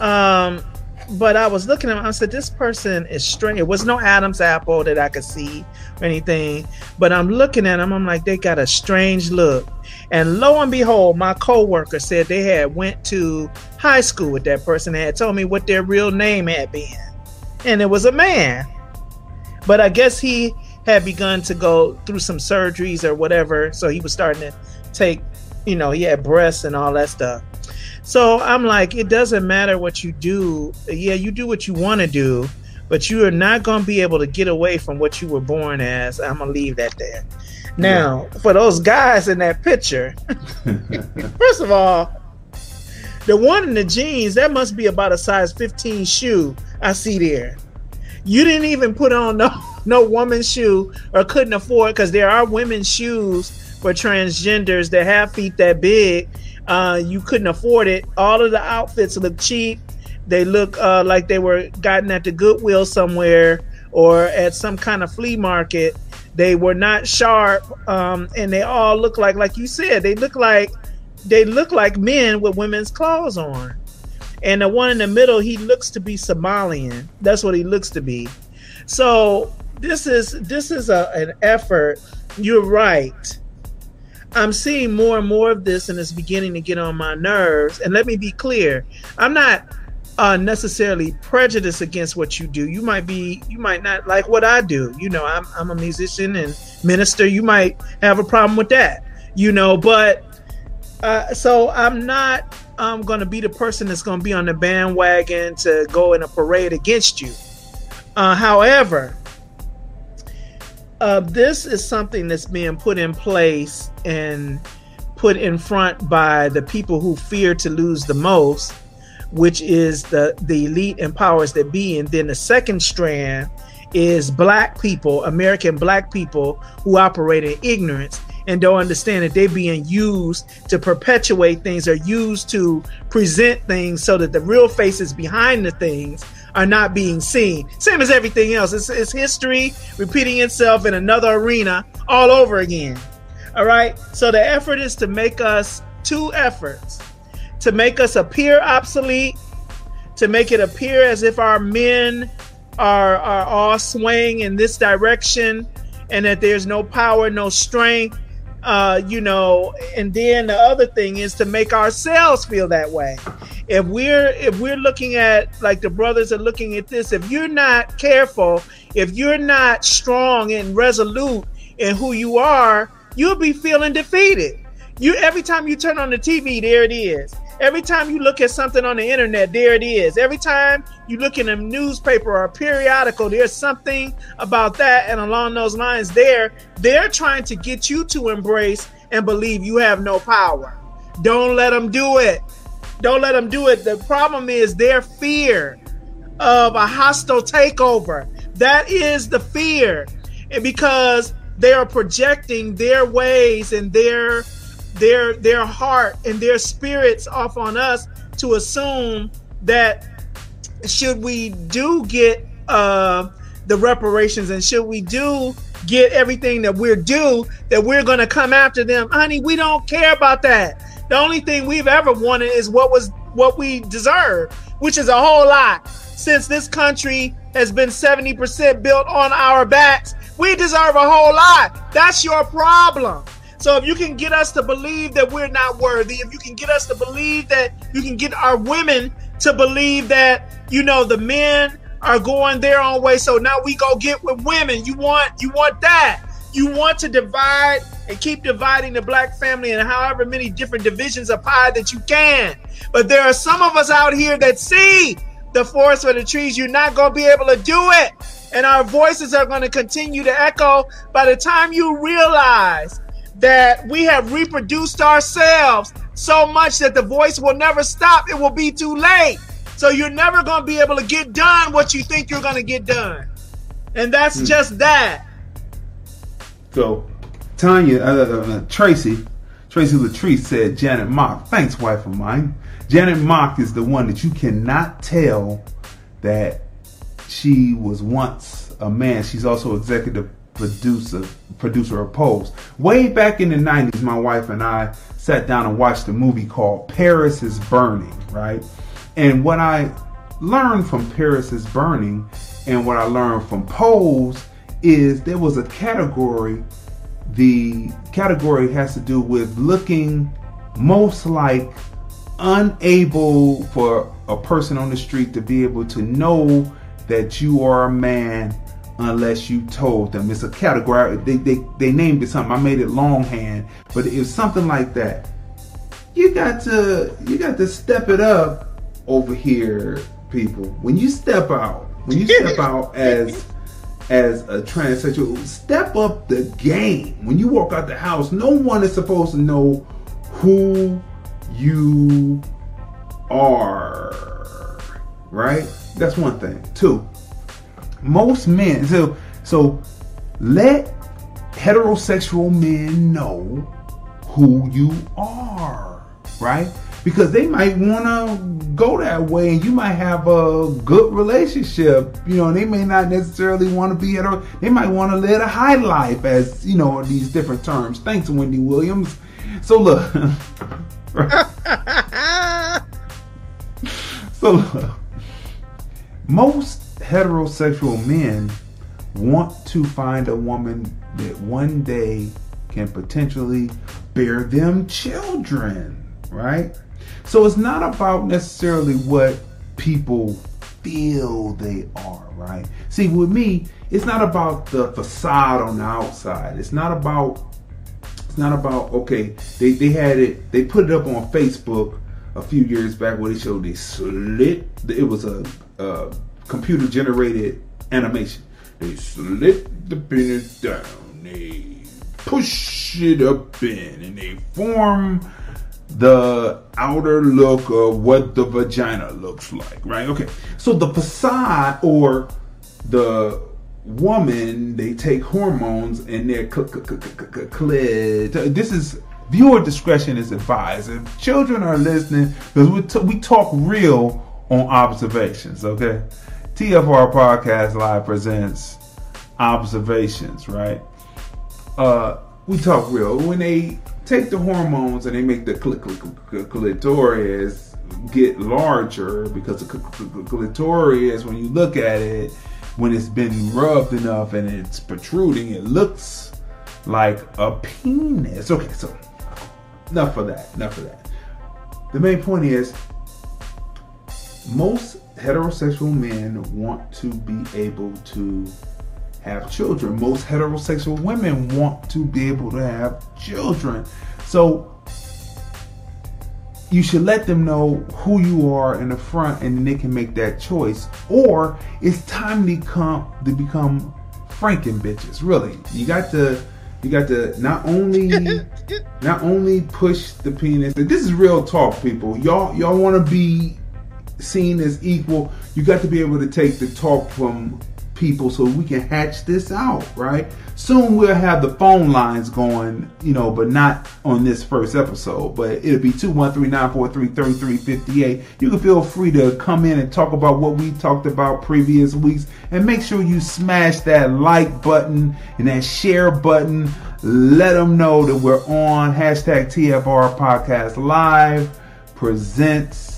Um, but I was looking at them. I said, "This person is strange." It was no Adam's apple that I could see or anything. But I'm looking at them. I'm like, they got a strange look. And lo and behold, my coworker said they had went to high school with that person. They had told me what their real name had been, and it was a man. But I guess he had begun to go through some surgeries or whatever, so he was starting to take, you know, he had breasts and all that stuff. So I'm like, it doesn't matter what you do. Yeah, you do what you want to do, but you are not going to be able to get away from what you were born as. I'm going to leave that there. Now, yeah. for those guys in that picture, first of all, the one in the jeans, that must be about a size 15 shoe I see there. You didn't even put on no no woman's shoe or couldn't afford because there are women's shoes for transgenders that have feet that big uh, you couldn't afford it. All of the outfits look cheap. They look uh, like they were gotten at the Goodwill somewhere or at some kind of flea market. They were not sharp, um, and they all look like, like you said, they look like they look like men with women's clothes on. And the one in the middle, he looks to be Somalian. That's what he looks to be. So this is this is a, an effort. You're right I'm seeing more and more of this, and it's beginning to get on my nerves. And let me be clear: I'm not uh, necessarily prejudiced against what you do. You might be, you might not like what I do. You know, I'm I'm a musician and minister. You might have a problem with that. You know, but uh, so I'm not. I'm going to be the person that's going to be on the bandwagon to go in a parade against you. Uh, however, uh, this is something that's being put in place and put in front by the people who fear to lose the most, which is the, the elite and powers that be. And then the second strand is black people, American black people who operate in ignorance and don't understand that they're being used to perpetuate things or used to present things so that the real faces behind the things are not being seen. Same as everything else. It's, it's history repeating itself in another arena all over again. All right. So the effort is to make us two efforts to make us appear obsolete, to make it appear as if our men are, are all swaying in this direction and that there's no power, no strength, uh, you know, and then the other thing is to make ourselves feel that way. If we're if we're looking at like the brothers are looking at this, if you're not careful, if you're not strong and resolute in who you are, you'll be feeling defeated. You every time you turn on the TV, there it is. Every time you look at something on the internet, there it is. Every time you look in a newspaper or a periodical, there's something about that and along those lines there. They're trying to get you to embrace and believe you have no power. Don't let them do it. Don't let them do it. The problem is their fear of a hostile takeover. That is the fear. And because they are projecting their ways and their their their heart and their spirits off on us to assume that should we do get uh, the reparations and should we do get everything that we're due that we're going to come after them. Honey we don't care about that. The only thing we've ever wanted is what was what we deserve which is a whole lot. Since this country has been 70% built on our backs we deserve a whole lot. That's your problem so if you can get us to believe that we're not worthy, if you can get us to believe that you can get our women to believe that, you know, the men are going their own way. So now we go get with women. You want you want that. You want to divide and keep dividing the black family in however many different divisions of pie that you can. But there are some of us out here that see the forest for the trees. You're not going to be able to do it. And our voices are going to continue to echo by the time you realize that we have reproduced ourselves so much that the voice will never stop. It will be too late. So you're never going to be able to get done what you think you're going to get done. And that's Hmm. just that. So, Tonya, uh, uh, uh, Tracy, Tracy Latrice said Janet Mock. Thanks, wife of mine. Janet Mock is the one that you cannot tell that she was once a man. She's also executive producer producer of Pose. Way back in the 90s, my wife and I sat down and watched a movie called Paris is Burning, right? And what I learned from Paris is Burning and what I learned from Pose is there was a category the category has to do with looking most like unable for a person on the street to be able to know that you are a man unless you told them. It's a category. They, they, they named it something. I made it longhand, but it's something like that. You got to you got to step it up over here, people. When you step out, when you step out as as a transsexual, step up the game. When you walk out the house, no one is supposed to know who you are. Right? That's one thing. Two, most men so so let heterosexual men know who you are right? Because they might want to go that way and you might have a good relationship you know they may not necessarily want to be hetero they might want to live a high life as you know these different terms. Thanks wendy williams. So look so look most heterosexual men want to find a woman that one day can potentially bear them children, right? So it's not about necessarily what people feel they are, right? See, with me, it's not about the facade on the outside. It's not about it's not about okay, they, they had it they put it up on Facebook a few years back where they showed they slit it was a, a computer generated animation. They slit the penis down, they push it up in, and they form the outer look of what the vagina looks like, right? Okay, so the facade or the woman, they take hormones and they're cl-. This is viewer discretion is advised. If children are listening, because we, t- we talk real on observations, okay? TFR Podcast Live presents observations, right? Uh, we talk real. When they take the hormones and they make the cl- cl- cl- clitoris get larger because the cl- cl- clitoris, when you look at it, when it's been rubbed enough and it's protruding, it looks like a penis. Okay, so enough of that. Enough of that. The main point is most heterosexual men want to be able to have children. Most heterosexual women want to be able to have children. So you should let them know who you are in the front and then they can make that choice. Or it's time to become to become Franken bitches. Really. You got to you got to not only not only push the penis. This is real talk, people. Y'all y'all want to be seen as equal. You got to be able to take the talk from people so we can hatch this out, right? Soon we'll have the phone lines going, you know, but not on this first episode. But it'll be 213-943-3358. You can feel free to come in and talk about what we talked about previous weeks. And make sure you smash that like button and that share button. Let them know that we're on hashtag TFR Podcast Live presents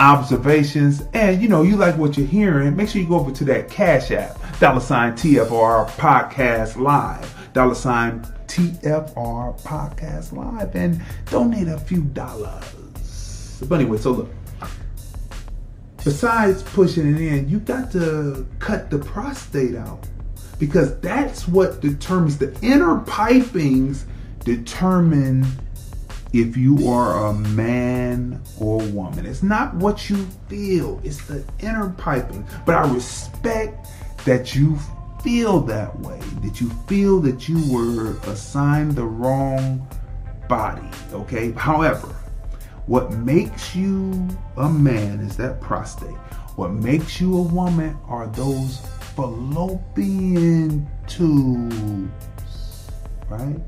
observations, and you know, you like what you're hearing, make sure you go over to that Cash App, dollar sign TFR Podcast Live, dollar sign TFR Podcast Live, and donate a few dollars. But anyway, so look, besides pushing it in, you got to cut the prostate out because that's what determines the inner pipings determine if you are a man or woman. It's not what you feel, it's the inner piping. But I respect that you feel that way, that you feel that you were assigned the wrong body, okay? However, what makes you a man is that prostate. What makes you a woman are those fallopian tubes, right?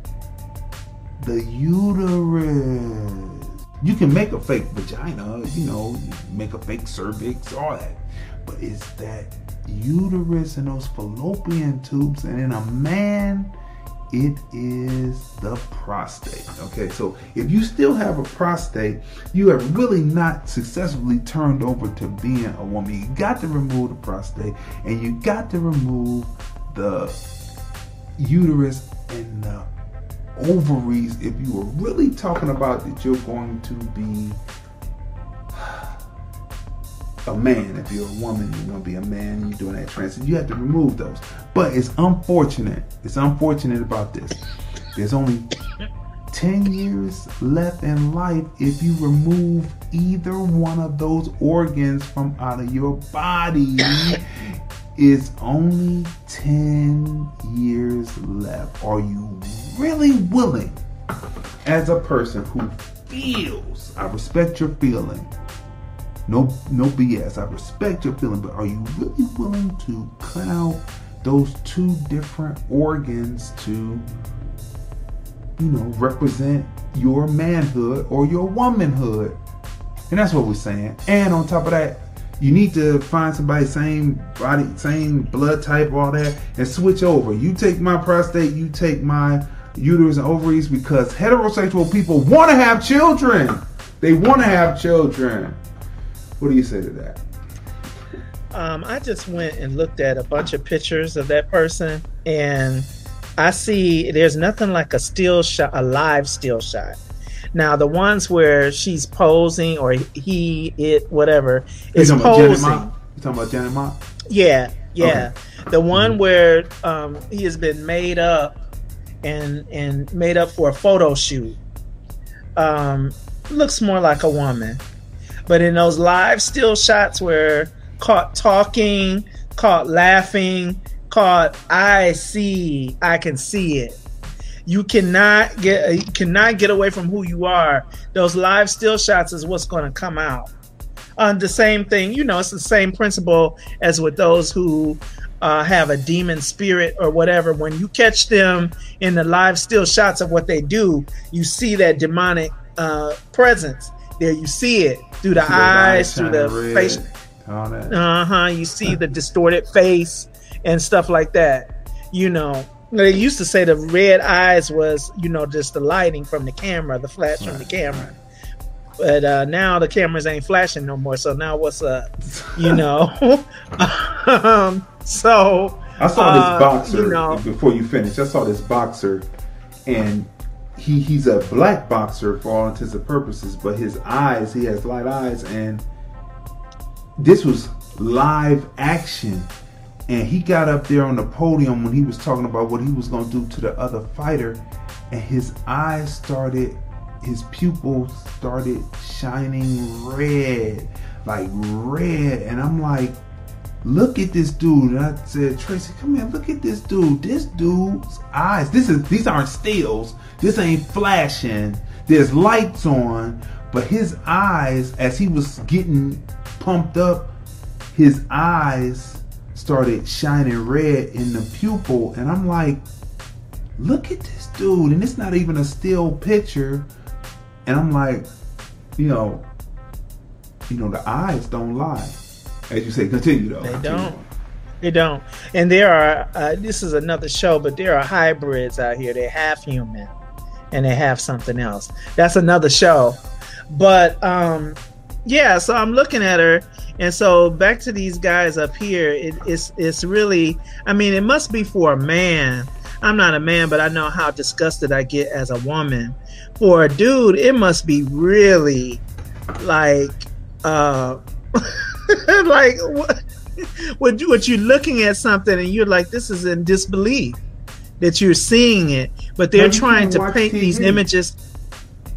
The uterus. You can make a fake vagina, you know, make a fake cervix, all that. But it's that uterus and those fallopian tubes. And in a man, it is the prostate. Okay, so if you still have a prostate, you have really not successfully turned over to being a woman. You got to remove the prostate and you got to remove the uterus and the ovaries if you were really talking about that you're going to be a man. If you're a woman, you're going to be a man. You're doing that transition. You have to remove those. But it's unfortunate. It's unfortunate about this. There's only 10 years left in life if you remove either one of those organs from out of your body. It's only 10 years left. Are you really willing, as a person who feels, I respect your feeling. No, no BS. I respect your feeling, but are you really willing to cut out those two different organs to, you know, represent your manhood or your womanhood? And that's what we're saying. And on top of that, you need to find somebody same body, same blood type, all that, and switch over. You take my prostate, you take my uterus and ovaries because heterosexual people want to have children. They want to have children. What do you say to that? Um, I just went and looked at a bunch of pictures of that person, and I see there's nothing like a still shot, a live still shot. Now the ones where she's posing or he, it, whatever is posing. You talking about Janet Mock? Yeah, yeah. Okay. The one mm-hmm. where um, he has been made up and and made up for a photo shoot. Um, looks more like a woman, but in those live still shots where caught talking, caught laughing, caught I see, I can see it. You cannot get you cannot get away from who you are. Those live still shots is what's going to come out. On uh, the same thing, you know, it's the same principle as with those who uh, have a demon spirit or whatever, when you catch them in the live still shots of what they do, you see that demonic uh, presence. There, you see it through the eyes, through the red, face. Uh huh. You see the distorted face and stuff like that. You know, they used to say the red eyes was, you know, just the lighting from the camera, the flash from the camera. But uh, now the cameras ain't flashing no more. So now what's up? You know. um, so I saw this uh, boxer you know, before you finish. I saw this boxer, and he he's a black boxer for all intents and purposes, but his eyes he has light eyes, and this was live action. And he got up there on the podium when he was talking about what he was going to do to the other fighter, and his eyes started, his pupils started shining red, like red, and I'm like look at this dude. And I said, Tracy, come here, look at this dude. This dude's eyes. This is these aren't stills. This ain't flashing. There's lights on, but his eyes, as he was getting pumped up, his eyes started shining red in the pupil, and I'm like, look at this dude, and it's not even a still picture, and I'm like, you know, you know, the eyes don't lie. As you say, continue though. They Continue. don't. They don't. And there are. Uh, this is another show, but there are hybrids out here. They're half human, and they have something else. That's another show. But um, yeah. So I'm looking at her, and so back to these guys up here. It, it's it's really. I mean, it must be for a man. I'm not a man, but I know how disgusted I get as a woman. For a dude, it must be really like uh like what what what you're looking at something and you're like this is in disbelief that you're seeing it but they're trying to paint these images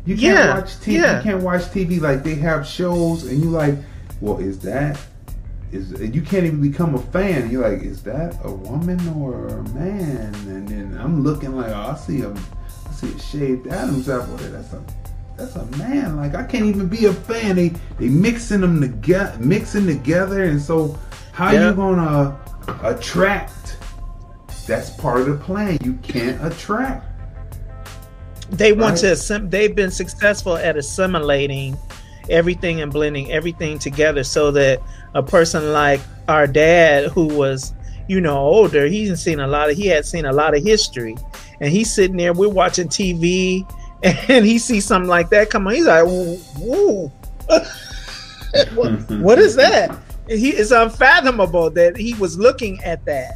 You can't Yeah, watch TV. yeah. You can't watch TV like they have shows, and you like, well, is that is you can't even become a fan. You're like, is that a woman or a man? And then I'm looking like, oh, I see a, I see a shaved Adam's apple there. That's a that's a man. Like I can't even be a fan. They they mixing them together, mixing together, and so how Yeah. you gonna attract? That's part of the plan. You can't attract. They want Right. to assim- they've been successful at assimilating everything and blending everything together so that a person like our dad who was you know older he's seen a lot of he had seen a lot of history. And he's sitting there we're watching tv and he sees something like that come on he's like whoa, what, mm-hmm. what is that? He it's unfathomable that he was looking at that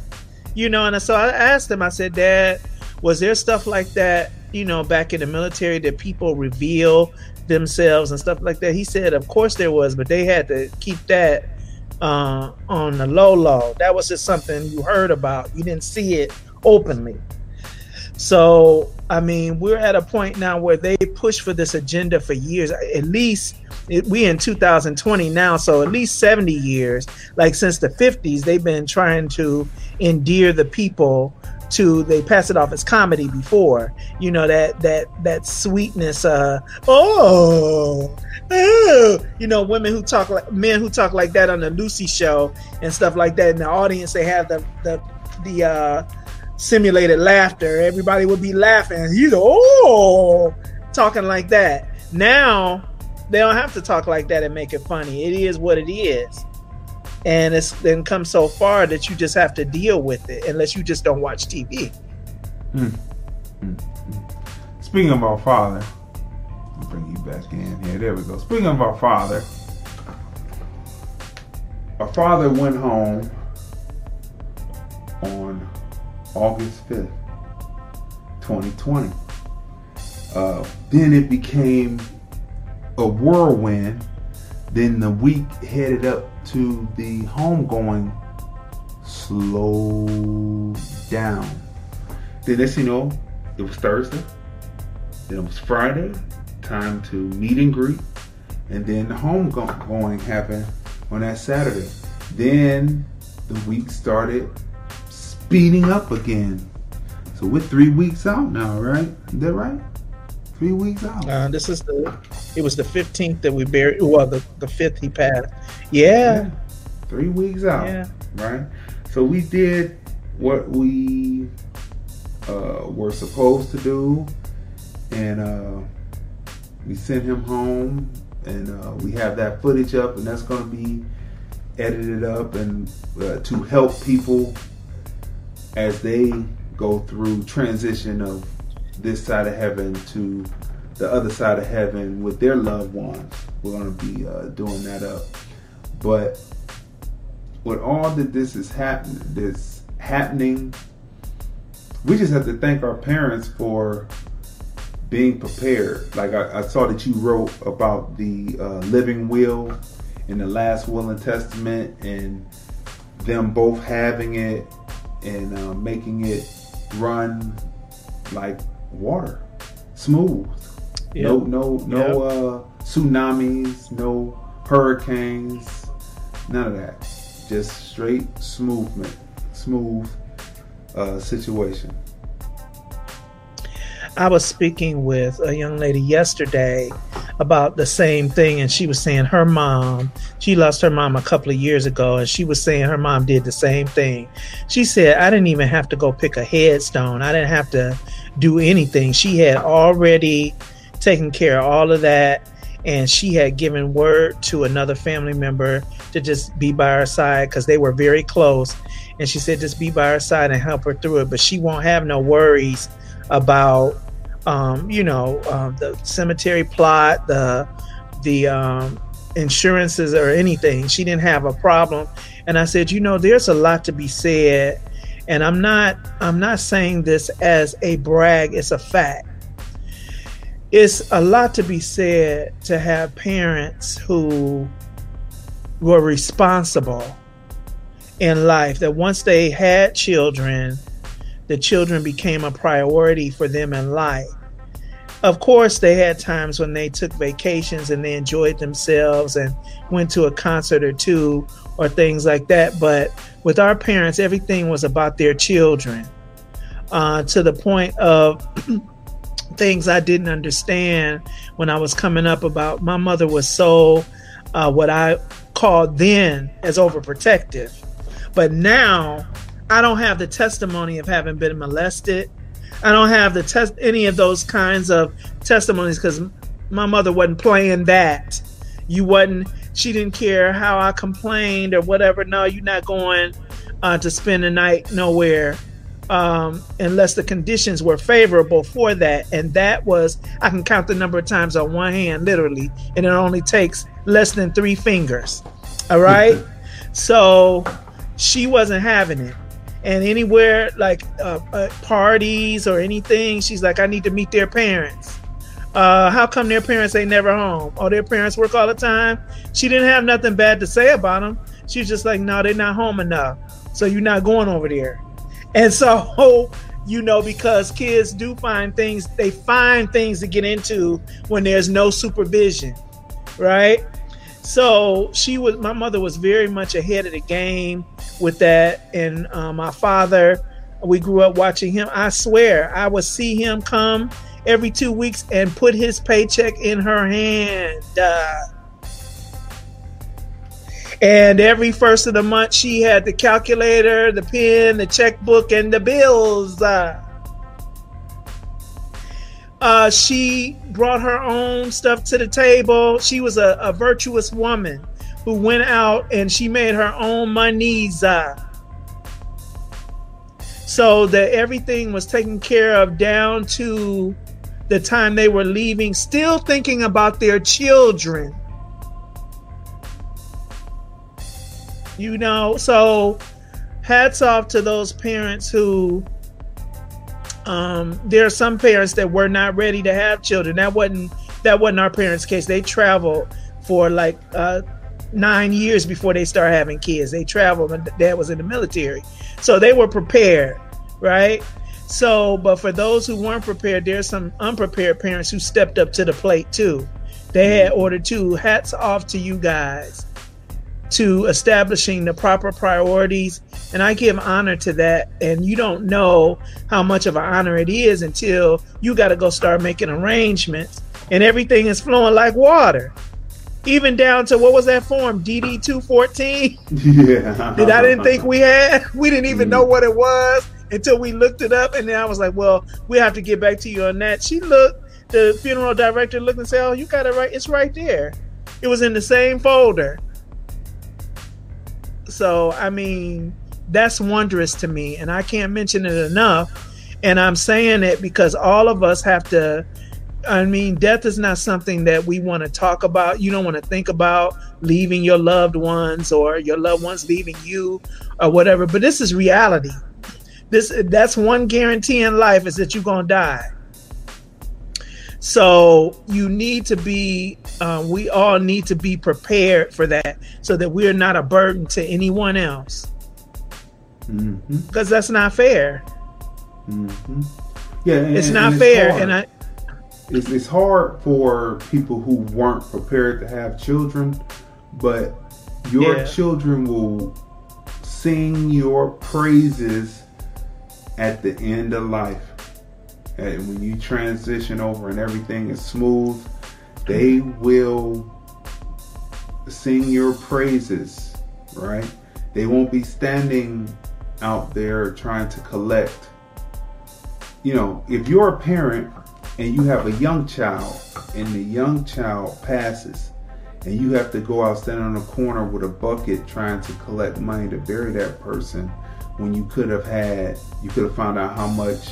you know and so i asked him i said dad was there stuff like that you know back in the military that people reveal themselves and stuff like that. He said of course there was but they had to keep that uh, on the low low that was just something you heard about. You didn't see it openly. So i mean we're at a point now where they push for this agenda for years. At least it, we in 2020 now so at least 70 years. Like since the 50s they've been trying to endear the people to they pass it off as comedy before you know that that that sweetness uh oh, oh you know women who talk like men who talk like that on the lucy show and stuff like that. In the audience they have the the the uh simulated laughter. Everybody would be laughing. You know oh talking like that. Now they don't have to talk like that and make it funny. It is what it is and it's then come so far that you just have to deal with it unless you just don't watch TV. Hmm. Hmm. Hmm. Speaking of our father, I'll bring you back in here. There we go. Speaking of our father, our father went home on August 5th, 2020. Uh, then it became a whirlwind. Then the week headed up to the homegoing slow down. Then next you know, it was Thursday. Then it was Friday, time to meet and greet. And then the homegoing happened on that Saturday. Then the week started speeding up again. So we're three weeks out now, right? Is that right? Three weeks out. Uh, this is the it was the fifteenth that we buried. Well, the the fifth he passed. Yeah, Three weeks out. Yeah. Right? So we did what we uh, were supposed to do. And uh, we sent him home. And uh, we have that footage up. And that's going to be edited up and uh, to help people as they go through transition of this side of heaven to the other side of heaven with their loved ones. We're going to be uh, doing that up. But with all that this is happening, this happening, we just have to thank our parents for being prepared. Like I, I saw that you wrote about the uh, living will and the last will and testament, and them both having it and uh, making it run like water, smooth. No, Yep. no, no uh, tsunamis, no hurricanes, none of that. Just straight smoothment, smooth uh, situation. I was speaking with a young lady yesterday about the same thing, and she was saying her mom, she lost her mom a couple of years ago, and she was saying her mom did the same thing. She said, I didn't even have to go pick a headstone, I didn't have to do anything. She had already taken care of all of that, and she had given word to another family member to just be by her side because they were very close. And she said, just be by her side and help her through it. But she won't have no worries about um, you know, um, the cemetery plot, the the um, insurances or anything. She didn't have a problem, and I said, you know, there's a lot to be said, and I'm not I'm not saying this as a brag. It's a fact. It's a lot to be said to have parents who were responsible in life. That once they had children, the children became a priority for them in life of course, they had times when they took vacations and they enjoyed themselves and went to a concert or two or things like that. But with our parents, everything was about their children uh, to the point of things I didn't understand when I was coming up about my mother was so uh, what I called then as overprotective. But now I don't have the testimony of having been molested. I don't have the test any of those kinds of testimonies because my mother wasn't playing that. You wasn't. She didn't care how I complained or whatever. No, you're not going uh, to spend the night nowhere um, unless the conditions were favorable for that. And that was, I can count the number of times on one hand, literally, and it only takes less than three fingers. All right. so she wasn't having it and anywhere like uh, uh, parties or anything, she's like, I need to meet their parents. Uh, how come their parents ain't never home? Oh, their parents work all the time. She didn't have nothing bad to say about them. She's just like, no, they're not home enough, so you're not going over there. And so, you know, because kids do find things, they find things to get into when there's no supervision, right? So she was, my mother was very much ahead of the game with that. And uh, my father, we grew up watching him. I swear, I would see him come every two weeks and put his paycheck in her hand. Uh, and every first of the month, she had the calculator, the pen, the checkbook, and the bills. Uh, uh, she brought her own stuff to the table. She was a, a virtuous woman who went out and she made her own monies. Uh, so that everything was taken care of down to the time they were leaving, still thinking about their children. You know, so hats off to those parents who um, there are some parents that were not ready to have children. That wasn't that wasn't our parents' case. They traveled for like uh, nine years before they start having kids. They traveled. My dad was in the military, so they were prepared, right? So, but for those who weren't prepared, there's some unprepared parents who stepped up to the plate too. They had ordered two. Hats off to you guys to establishing the proper priorities. And I give honor to that. And you don't know how much of an honor it is until you got to go start making arrangements and everything is flowing like water. Even down to what was that form? DD 214? Yeah. that I didn't think we had. We didn't even know mm. what it was until we looked it up. And then I was like, well, we have to get back to you on that. She looked, the funeral director looked and said, oh, you got it right. It's right there. It was in the same folder. So, I mean, that's wondrous to me. And I can't mention it enough. And I'm saying it because all of us have to. I mean, death is not something that we want to talk about. You don't want to think about leaving your loved ones or your loved ones leaving you or whatever. But this is reality. This that's one guarantee in life is that you're gonna die. So you need to be, uh, we all need to be prepared for that so that we're not a burden to anyone else. Because mm-hmm. that's not fair. Mm-hmm. Yeah, and, it's not and fair. It's and I, it's, it's hard for people who weren't prepared to have children, but your Yeah. children will sing your praises at the end of life. And when you transition over and everything is smooth, They will sing your praises, right? They won't be standing out there trying to collect. You know, if you're a parent and you have a young child and the young child passes and you have to go out stand on a corner with a bucket trying to collect money to bury that person when you could have had you could have found out how much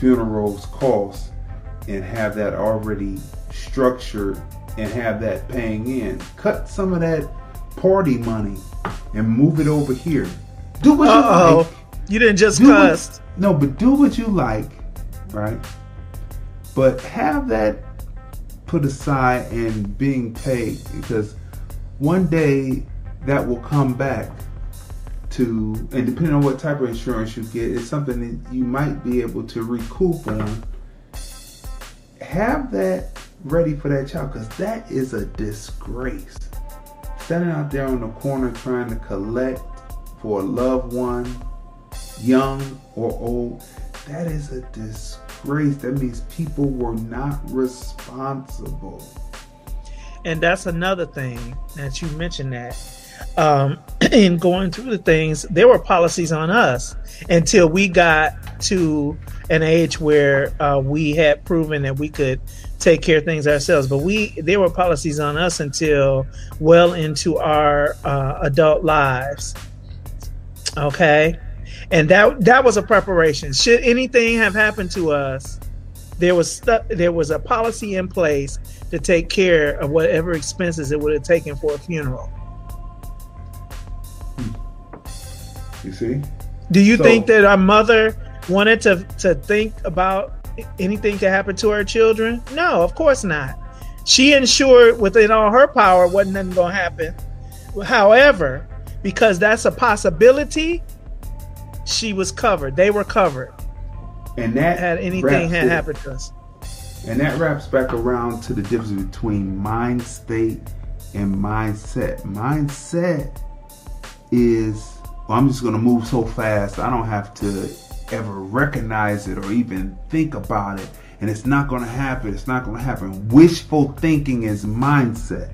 funerals cost and have that already structured and have that paying in. Cut some of that party money and move it over here. Do what Uh-oh. you like. You didn't just Do what- cuss. no but do what you like right? But have that put aside and being paid because one day that will come back to and depending on what type of insurance you get it's something that you might be able to recoup on. Have that ready for that child because that is a disgrace. Standing out there on the corner trying to collect for a loved one young or old that is a disgrace. That means people were not responsible. And that's another thing that you mentioned that um, in going through the things there were policies on us until we got to an age where uh, we had proven that we could take care of things ourselves. But we there were policies on us until well into our uh, adult lives. Okay? And that that was a preparation. Should anything have happened to us there was stu- there was a policy in place to take care of whatever expenses it would have taken for a funeral. You see Do you So- think that our mother wanted to to think about anything could happen to her children? No, of course not. She ensured within all her power wasn't nothing going to happen. However, because that's a possibility, she was covered. They were covered. and that Had anything had it- happened to us. And that wraps back around to the difference between mind state and mindset. Mindset is, well, I'm just going to move so fast, I don't have to ever recognize it or even think about it. And it's not going to happen. It's not going to happen. Wishful thinking is mindset.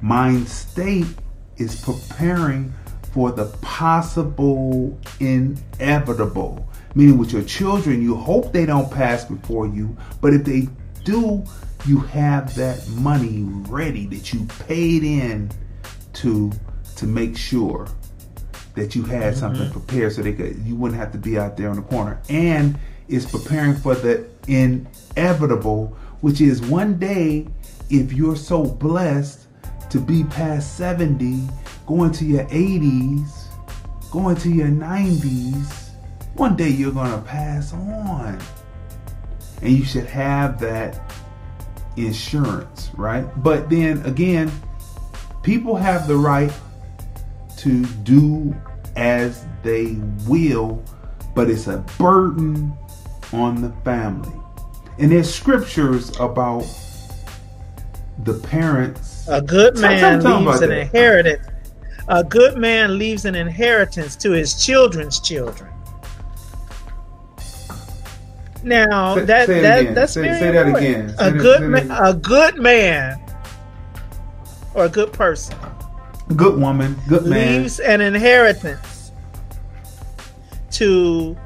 Mind state is preparing for the possible inevitable. Meaning, with your children, you hope they don't pass before you, but if they do, you have that money ready that you paid in to to make sure that you had mm-hmm. something prepared so they could you wouldn't have to be out there on the corner. And it's preparing for the inevitable, which is one day if you're so blessed to be past 70, going to your 80s, going to your 90s, one day you're going to pass on. And you should have that insurance, right? But then again, people have the right to do as they will, but it's a burden on the family. And there's scriptures about the parents. A good man leaves an that. inheritance. A good man leaves an inheritance to his children's children. Now Say- that say that again. that's Say- very say that important. again. A Say that- good man, a good man, or a good person Good woman, good man. leaves an inheritance to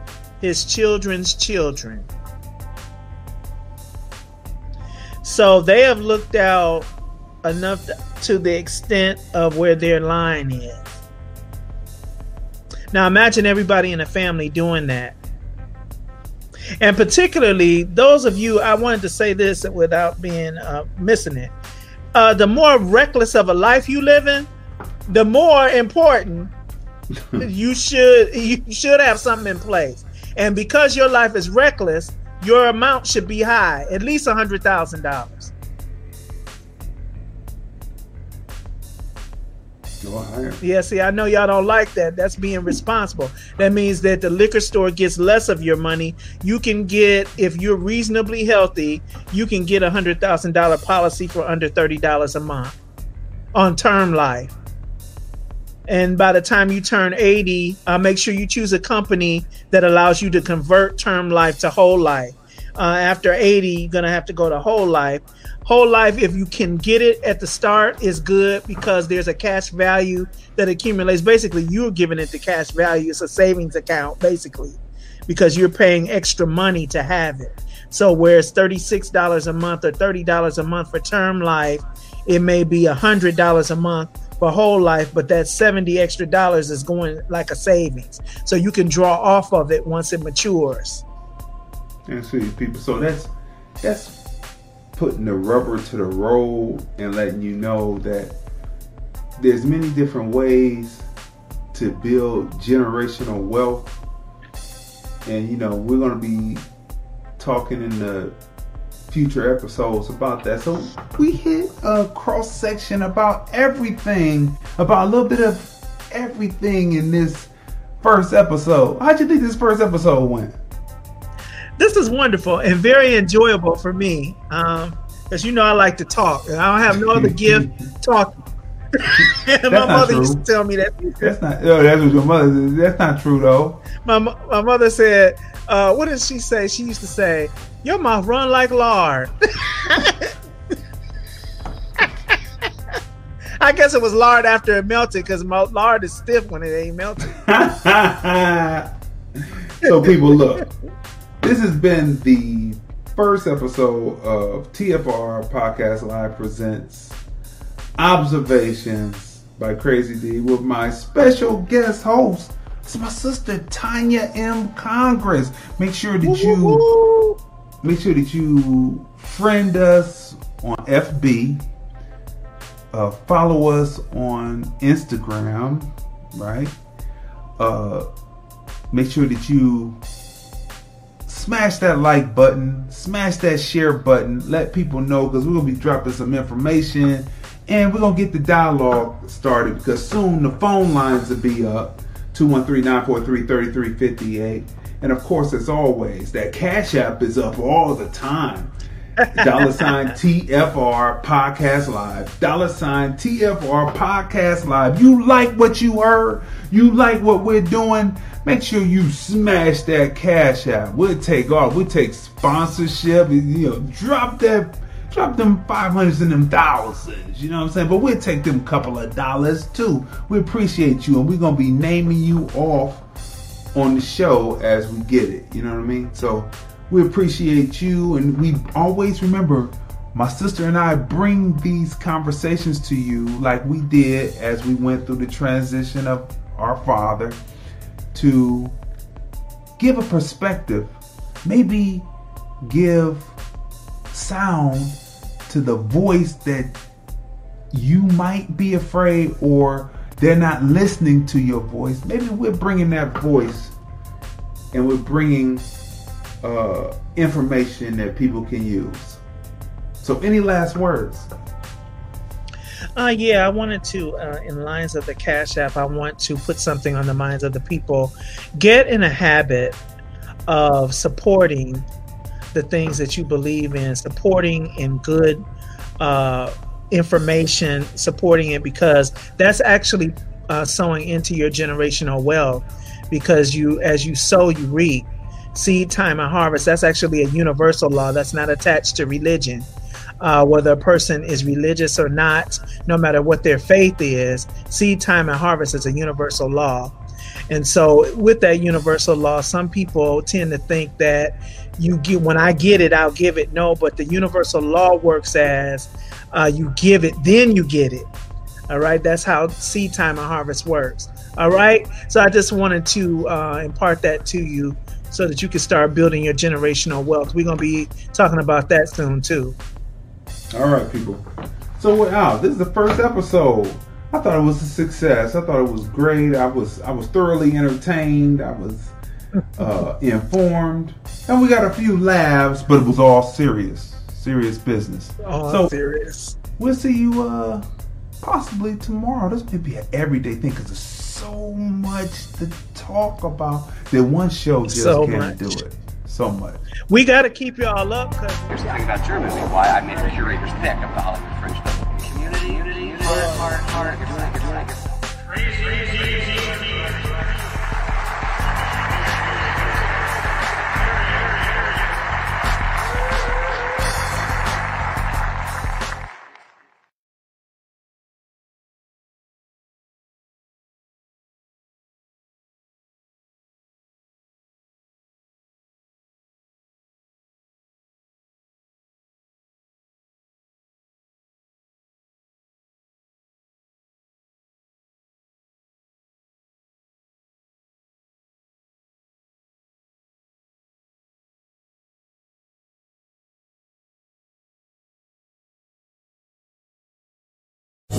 his children's children. So they have looked out enough to the extent of where their line is. Now imagine everybody in a family doing that. And particularly those of you, I wanted to say this without being uh, missing it. Uh, the more reckless of a life you live in, the more important you should you should have something in place. And because your life is reckless, your amount should be high, at least a hundred thousand dollars. Yeah, see, I know y'all don't like that. That's being responsible. That means that the liquor store gets less of your money. You can get, if you're reasonably healthy, you can get a hundred thousand dollar policy for under thirty dollars a month on term life. And by the time you turn 80, uh, make sure you choose a company that allows you to convert term life to whole life. uh, after 80, you're going to have to go to whole life. Whole life, if you can get it at the start, is good because there's a cash value that accumulates. Basically, you're giving it the cash value. It's a savings account, basically, because you're paying extra money to have it. So, whereas $36 a month or $30 a month for term life, it may be $100 a month for whole life, but that 70 extra dollars is going like a savings. So you can draw off of it once it matures. And see people. So that's that's putting the rubber to the road and letting you know that there's many different ways to build generational wealth. And you know, we're gonna be talking in the future episodes about that. So we hit a cross section about everything, about a little bit of everything in this first episode. How'd you think this first episode went? This is wonderful and very enjoyable for me. Um, because you know I like to talk, and I don't have no other gift talking. my mother true. used to tell me that. That's not. Oh, that's what your mother. said. That's not true though. My my mother said, uh, "What did she say?" She used to say, "Your mouth run like lard." I guess it was lard after it melted because lard is stiff when it ain't melted. so people, look. This has been the first episode of TFR Podcast Live presents Observations by Crazy Dee with my special guest host. It's my sister Tonya M. Congress. Make sure that you make sure that you friend us on FB. Uh, follow us on Instagram, right? Uh, make sure that you smash that like button, smash that share button, let people know because we're gonna be dropping some information and we're gonna get the dialogue started because soon the phone lines will be up 213-943-3358 and of course as always that cash app is up all the time. Dollar sign TFR podcast live. Dollar sign TFR podcast live. You like what you heard. You like what we're doing. Make sure you smash that cash app. We'll take off. We'll take sponsorship. You know drop that drop them 500s and them thousands. You know what i'm saying? But we'll take them couple of dollars too. We appreciate you and we're gonna be naming you off on the show as we get it you know what i mean? So we appreciate you and we always remember my sister and I bring these conversations to you like we did as we went through the transition of our father to give a perspective, maybe give sound to the voice that you might be afraid or they're not listening to your voice. Maybe we're bringing that voice and we're bringing uh, information that people can use. So, any last words? Uh, yeah, I wanted to, uh, in lines of the Cash App, I want to put something on the minds of the people. Get in a habit of supporting the things that you believe in, supporting in good uh, information, supporting it because that's actually uh, sowing into your generational wealth. Because you, as you sow, you reap. Seed time and harvest. That's actually a universal law. That's not attached to religion uh, whether a person is religious or not, no matter what their faith is, seed time and harvest is a universal law. And so, with that universal law, some people tend to think that you get when I get it, I'll give it. No, but the universal law works as uh, you give it, then you get it. All right, that's how seed time and harvest works. All right, so I just wanted to uh, impart that to you so that you can start building your generational wealth. We're gonna be talking about that soon too. All right, people. So wow, this is the first episode. I thought it was a success. I thought it was great. I was I was thoroughly entertained. I was uh, informed, and we got a few laughs, but it was all serious, serious business. Oh, so serious. We'll see you uh, possibly tomorrow. This may be an everyday thing because there's so much to talk about that one show just So can't much. do it. So much. We got to keep y'all up because Here's the thing about Germany, why I made a curator's pick of the Hollywood Fringe Festival. Community, unity, heart, heart, heart,